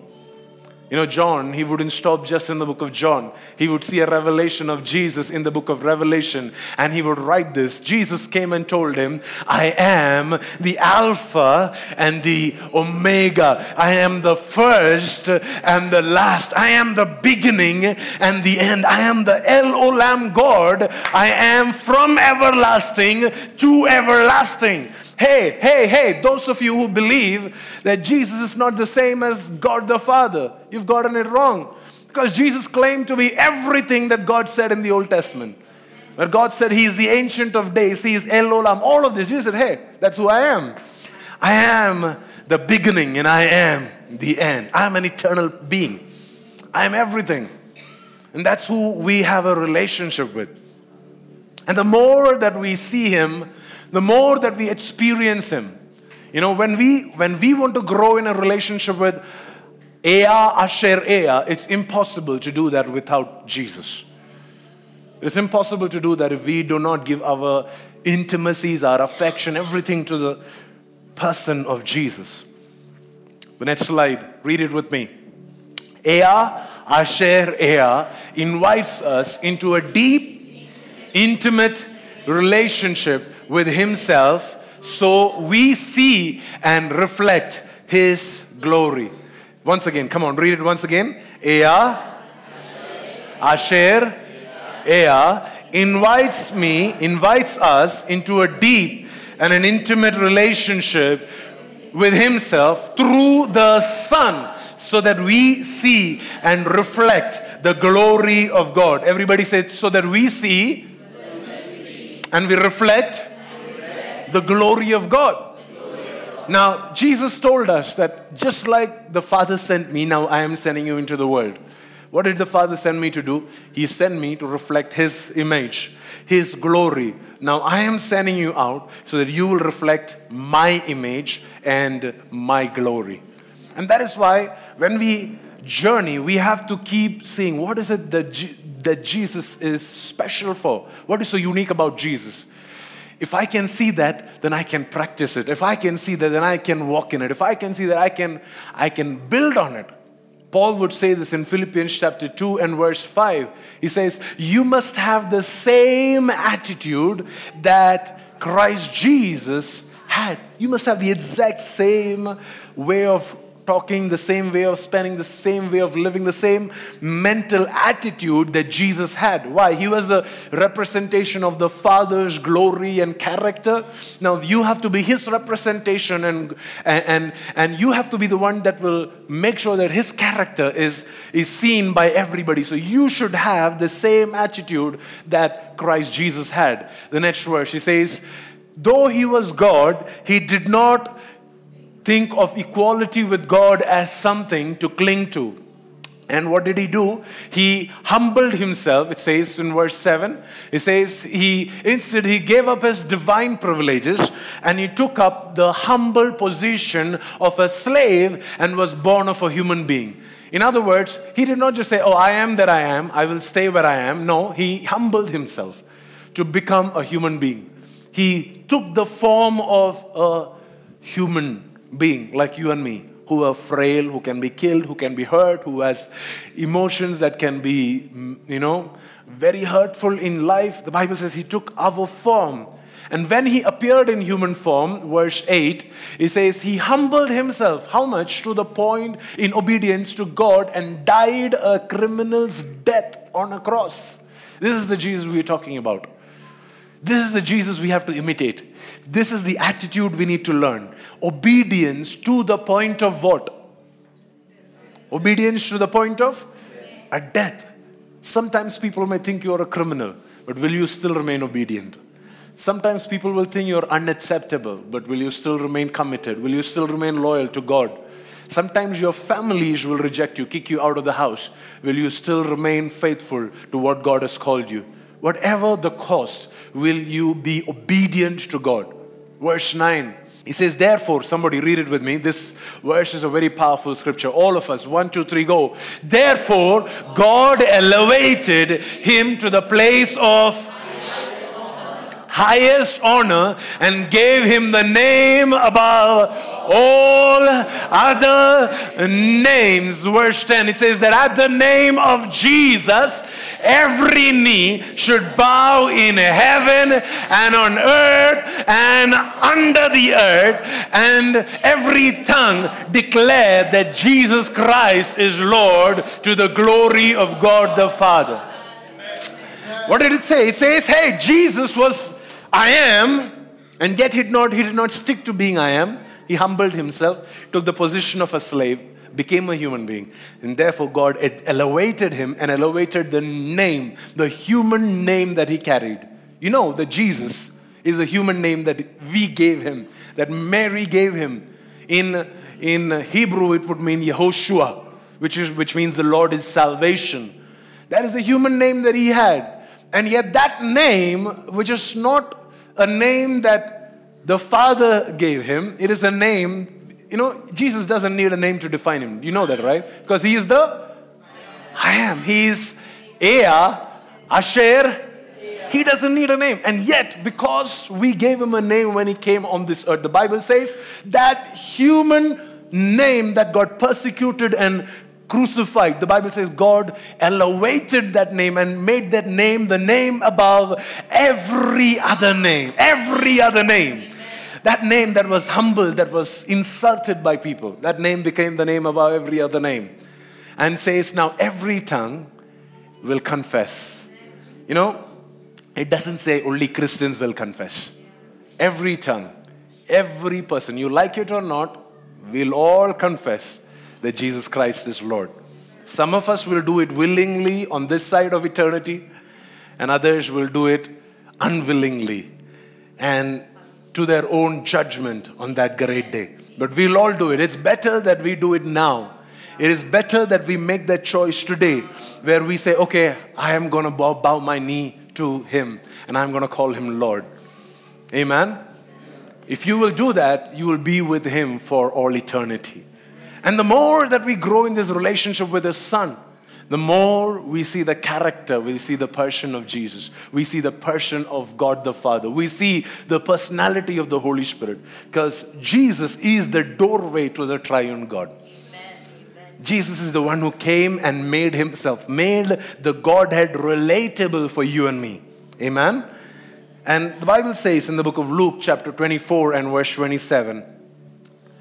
You know, John, he wouldn't stop just in the book of John. He would see a revelation of Jesus in the book of Revelation and he would write this. Jesus came and told him, I am the Alpha and the Omega. I am the first and the last. I am the beginning and the end. I am the El Olam God. I am from everlasting to everlasting. Hey, hey, hey, those of you who believe that Jesus is not the same as God the Father, you've gotten it wrong. Because Jesus claimed to be everything that God said in the Old Testament. Where God said He is the Ancient of Days, He is El Olam, all of this. Jesus said, hey, that's who I am. I am the beginning and I am the end. I am an eternal being. I am everything. And that's who we have a relationship with. And the more that we see Him, the more that we experience Him. You know, when we when we want to grow in a relationship with Ehyeh Asher Ehyeh, it's impossible to do that without Jesus. It's impossible to do that if we do not give our intimacies, our affection, everything to the person of Jesus. The next slide, read it with me. Ehyeh Asher Ehyeh invites us into a deep, intimate relationship with Himself so we see and reflect His glory. Once again, come on, read it once again. Ehyeh, Asher, Ehyeh invites me, invites us into a deep and an intimate relationship with Himself through the Son so that we see and reflect the glory of God. Everybody said, so that we see, and we reflect the glory of God. Now, Jesus told us that just like the Father sent me, now I am sending you into the world. What did the Father send me to do? He sent me to reflect His image, His glory. Now I am sending you out so that you will reflect my image and my glory. And that is why when we journey, we have to keep seeing what is it that, G- that Jesus is special for? What is so unique about Jesus? If I can see that, then I can practice it. If I can see that, then I can walk in it. If I can see that, I can, I can build on it. Paul would say this in Philippians chapter 2 and verse 5. He says, You must have the same attitude that Christ Jesus had. You must have the exact same way of talking, the same way of spending, the same way of living, the same mental attitude that Jesus had. Why? He was the representation of the Father's glory and character. Now you have to be His representation, and and and you have to be the one that will make sure that His character is is seen by everybody. So you should have the same attitude that Christ Jesus had. The next verse, He says. Though he was God, he did not think of equality with God as something to cling to. And what did he do? He humbled himself, it says in verse 7. It says, he instead he gave up his divine privileges and he took up the humble position of a slave and was born of a human being. In other words, he did not just say, Oh, I am that I am, I will stay where I am. No, he humbled himself to become a human being. He took the form of a human being like you and me who are frail, who can be killed, who can be hurt, who has emotions that can be, mm, you know, very hurtful in life. The Bible says he took our form. And when he appeared in human form, verse 8, it says, He humbled himself. How much? To the point in obedience to God and died a criminal's death on a cross. This is the Jesus we're talking about. This is the Jesus we have to imitate. This is the attitude we need to learn. Obedience to the point of what? Obedience to the point of a death. Sometimes people may think you're a criminal, but will you still remain obedient? Sometimes people will think you're unacceptable, but will you still remain committed? Will you still remain loyal to God? Sometimes your families will reject you, kick you out of the house. Will you still remain faithful to what God has called you? Whatever the cost, will you be obedient to God? Verse 9. He says, therefore, somebody read it with me. This verse is a very powerful scripture. All of us, one, two, three, go. Therefore, God elevated him to the place of highest honor and gave him the name above all other names. Verse 10 it says that at the name of Jesus, every knee should bow in heaven and on earth and under the earth, and every tongue declare that Jesus Christ is Lord to the glory of God the Father. What did it say? It says, hey, Jesus was I am, and yet he did not, he did not stick to being I am. He humbled himself, took the position of a slave, became a human being. And therefore, God elevated him and elevated the name, the human name that he carried. You know that Jesus is a human name that we gave him, that Mary gave him. In, in Hebrew, it would mean Yehoshua, which, is, which means the Lord is salvation. That is the human name that he had. And yet, that name, which is not a name that the Father gave him. It is a name. You know, Jesus doesn't need a name to define him. You know that, right? Because he is the I am. He is Ehyeh, Asher. He doesn't need a name. And yet, because we gave him a name when he came on this earth, the Bible says that human name that got persecuted and crucified. The Bible says God elevated that name and made that name the name above every other name. Every other name. That name that was humbled, that was insulted by people, that name became the name above every other name. And says, now every tongue will confess. You know, it doesn't say only Christians will confess. Every tongue, every person, you like it or not, will all confess that Jesus Christ is Lord. Some of us will do it willingly on this side of eternity, and others will do it unwillingly. And to their own judgment on that great day. But we'll all do it. It's better that we do it now. It is better that we make that choice today where we say, okay, I am going to bow, bow my knee to Him and I'm going to call Him Lord. Amen? If you will do that, you will be with Him for all eternity. And the more that we grow in this relationship with His Son, the more we see the character, we see the person of Jesus, we see the person of God the Father, we see the personality of the Holy Spirit, because Jesus is the doorway to the triune God. Jesus is the one who came and made himself, made the Godhead relatable for you and me. Amen? And the Bible says in the book of Luke, chapter 24 and verse 27,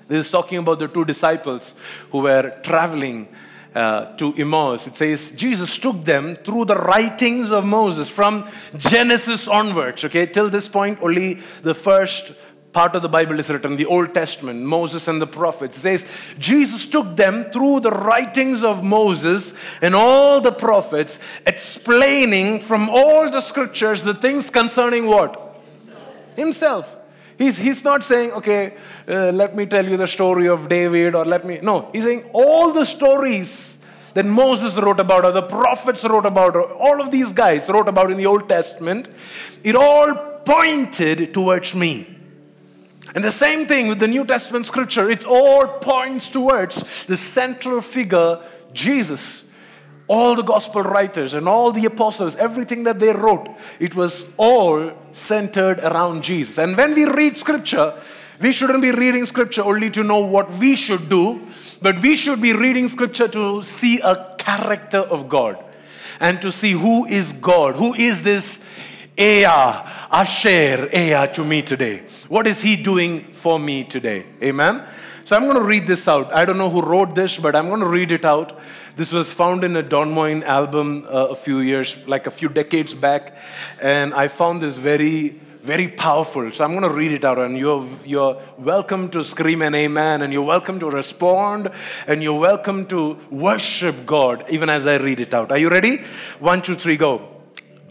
this is talking about the two disciples who were traveling uh, to Emmaus, it says Jesus took them through the writings of Moses from Genesis onwards. Okay, till this point, only the first part of the Bible is written, the Old Testament, Moses and the prophets. It says Jesus took them through the writings of Moses and all the prophets, explaining from all the scriptures the things concerning what? Himself. Himself. He's, he's not saying, okay, uh, let me tell you the story of David or let me. No, he's saying all the stories that Moses wrote about or the prophets wrote about or all of these guys wrote about in the Old Testament, it all pointed towards me. And the same thing with the New Testament scripture, it all points towards the central figure, Jesus all the gospel writers and all the apostles, everything that they wrote, it was all centered around Jesus. And when we read scripture, we shouldn't be reading scripture only to know what we should do, but we should be reading scripture to see a character of God and to see who is God, who is this Ehyeh, Asher, Ehyeh to me today. What is he doing for me today? Amen. So I'm going to read this out. I don't know who wrote this, but I'm going to read it out. This was found in a Don Moen album uh, a few years, like a few decades back, and I found this very, very powerful. So I'm going to read it out, and you're, you're welcome to scream an amen, and you're welcome to respond, and you're welcome to worship God even as I read it out. Are you ready? One, two, three, go.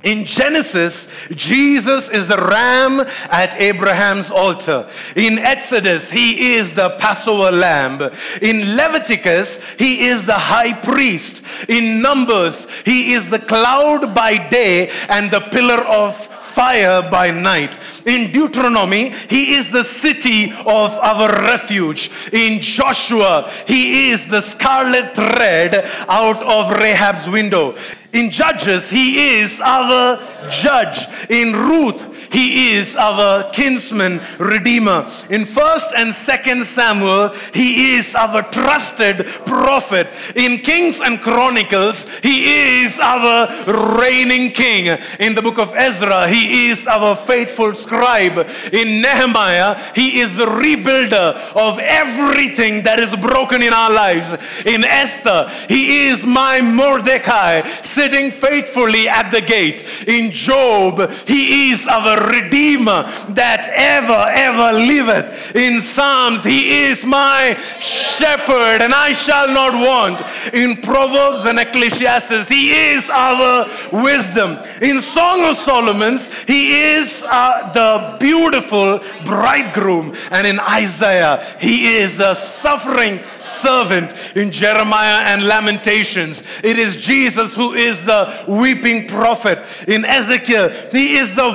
In Genesis, Jesus is the ram at Abraham's altar. In Exodus, he is the Passover lamb. In Leviticus, he is the high priest. In Numbers, he is the cloud by day and the pillar of fire by night. In Deuteronomy, he is the city of our refuge. In Joshua, he is the scarlet thread out of Rahab's window. In Judges, he is our judge. In Ruth, he is our kinsman redeemer. In 1st and 2nd Samuel, he is our trusted prophet. In Kings and Chronicles, he is our reigning king. In the book of Ezra, he is our faithful scribe. In Nehemiah, he is the rebuilder of everything that is broken in our lives. In Esther, he is my Mordecai sitting faithfully at the gate. In Job, he is our Redeemer that ever, ever liveth. In Psalms, He is my shepherd, and I shall not want. In Proverbs and Ecclesiastes, He is our wisdom. In Song of Solomon's, He is uh, the beautiful bridegroom. And in Isaiah, He is the suffering servant. In Jeremiah and Lamentations, it is Jesus who is the weeping prophet. In Ezekiel, He is the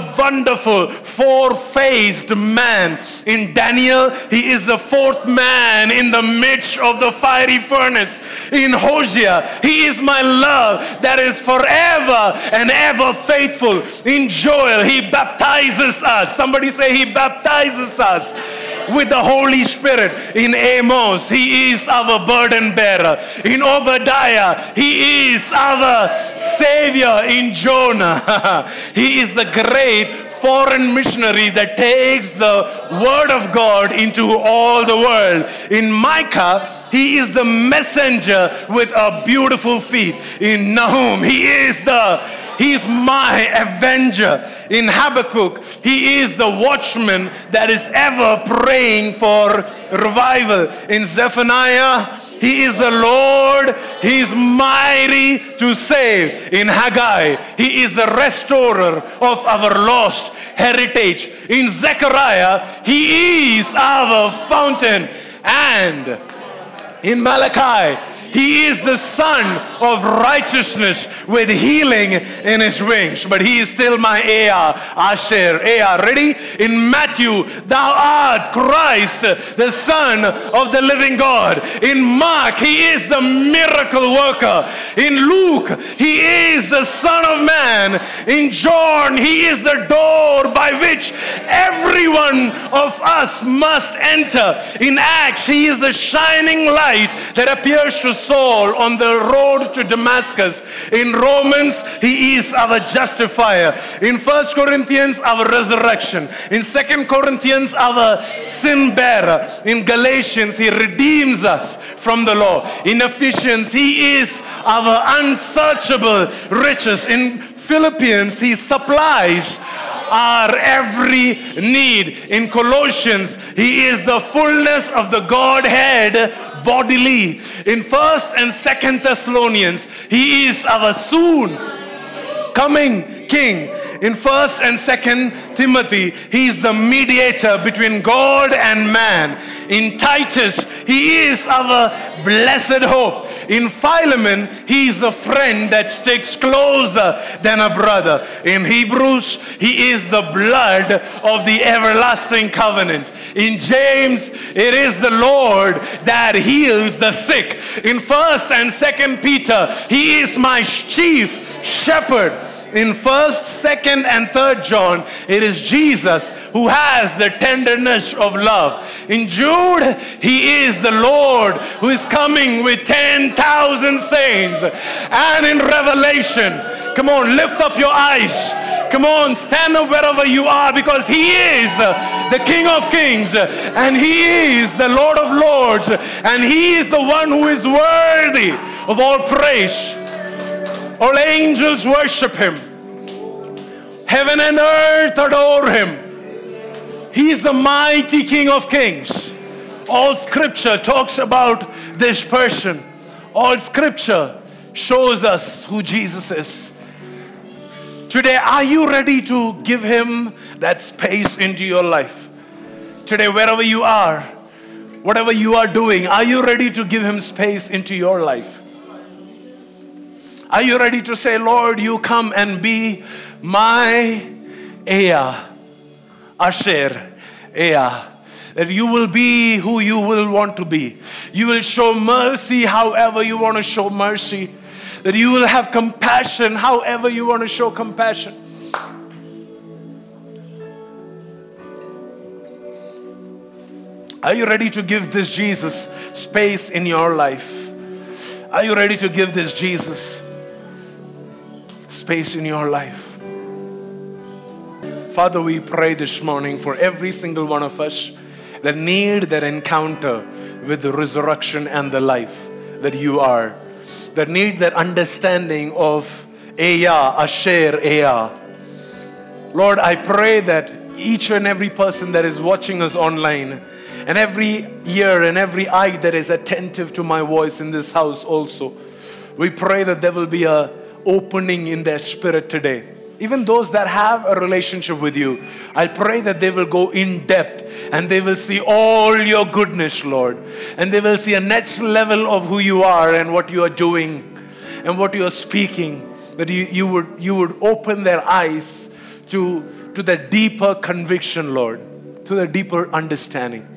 wonderful four faced man. In Daniel, he is the fourth man in the midst of the fiery furnace. In Hosea, he is my love that is forever and ever faithful. In Joel, he baptizes us. Somebody say, He baptizes us with the Holy Spirit. In Amos, He is our burden bearer. In Obadiah, He is our Savior. In Jonah, [LAUGHS] He is the great foreign missionary that takes the word of God into all the world. In Micah, he is the messenger with a beautiful feet. In Nahum, he is the He's my avenger. In Habakkuk, he is the watchman that is ever praying for revival. In Zephaniah, he is the Lord. He is mighty to save. In Haggai, He is the restorer of our lost heritage. In Zechariah, He is our fountain. And in Malachi, he is the Sun of righteousness with healing in his wings. But he is still my Ehyeh, Asher, Ehyeh. Ready? In Matthew, thou art Christ, the Son of the living God. In Mark, he is the miracle worker. In Luke, he is the Son of Man. In John, he is the door by which everyone of us must enter. In Acts, he is the shining light that appears to Saul on the road to Damascus. In Romans, he is our justifier. In First Corinthians, our resurrection. In Second Corinthians, our sin bearer. In Galatians, he redeems us from the law. In Ephesians, he is our unsearchable riches. In Philippians, he supplies our every need. In Colossians, he is the fullness of the Godhead bodily. In 1st and 2nd Thessalonians, he is our soon coming king. In 1st and 2nd Timothy, he is the mediator between God and man. In Titus, he is our blessed hope. In Philemon, he is a friend that sticks closer than a brother. In Hebrews, he is the blood of the everlasting covenant. In James, it is the Lord that heals the sick. In 1st and 2nd Peter, he is my chief shepherd in 1st, 2nd, and 3rd John, it is Jesus who has the tenderness of love. In Jude, he is the Lord who is coming with 10,000 saints. And in Revelation, come on, lift up your eyes. Come on, stand up wherever you are because he is the King of Kings and he is the Lord of Lords and he is the one who is worthy of all praise. All angels worship him. Heaven and earth adore him. He is the mighty King of kings. All scripture talks about this person. All scripture shows us who Jesus is. Today, are you ready to give Him that space into your life? Today, wherever you are, whatever you are doing, are you ready to give Him space into your life? Are you ready to say, Lord, you come and be my Ehyeh, Asher, Ehyeh? That you will be who you will want to be. You will show mercy however you want to show mercy. That you will have compassion however you want to show compassion. Are you ready to give this Jesus space in your life? Are you ready to give this Jesus space in your life? Father, we pray this morning for every single one of us that need that encounter with the resurrection and the life that you are, that need that understanding of Ehyeh, Asher, Ehyeh. Lord, I pray that each and every person that is watching us online and every ear and every eye that is attentive to my voice in this house also, we pray that there will be a opening in their spirit today even those that have a relationship with you, I pray that they will go in depth and they will see all your goodness, Lord. And they will see a next level of who you are and what you are doing and what you are speaking. That you, you, would, you would open their eyes to, to the deeper conviction, Lord, to the deeper understanding.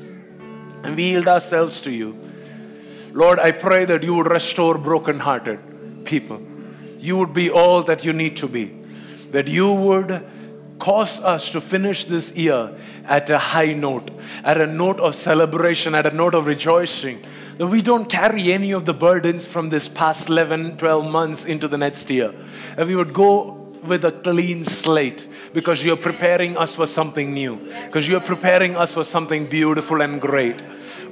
And we yield ourselves to you. Lord, I pray that you would restore brokenhearted people. You would be all that you need to be that you would cause us to finish this year at a high note, at a note of celebration, at a note of rejoicing. That we don't carry any of the burdens from this past 11, 12 months into the next year. That we would go with a clean slate because you're preparing us for something new, because you're preparing us for something beautiful and great.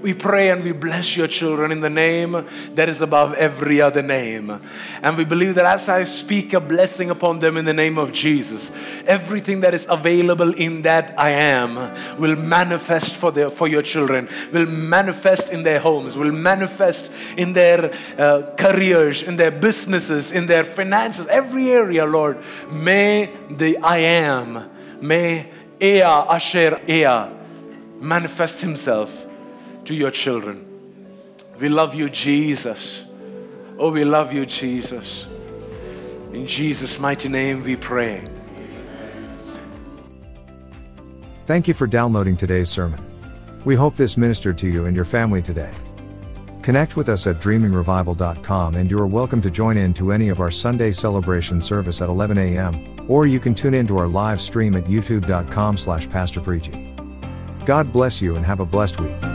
We pray and we bless your children in the name that is above every other name. And we believe that as I speak a blessing upon them in the name of Jesus, everything that is available in that I am will manifest for, their, for your children, will manifest in their homes, will manifest in their uh, careers, in their businesses, in their finances, every area, Lord. May the I am, may Ehyeh, Asher, Ehyeh manifest himself to your children. We love you, Jesus. Oh, we love you, Jesus. In Jesus' mighty name we pray. Thank you for downloading today's sermon. We hope this ministered to you and your family today. Connect with us at dreamingrevival.com and you are welcome to join in to any of our Sunday celebration service at 11 a.m. or you can tune in to our live stream at youtube.com slash pastor God bless you and have a blessed week.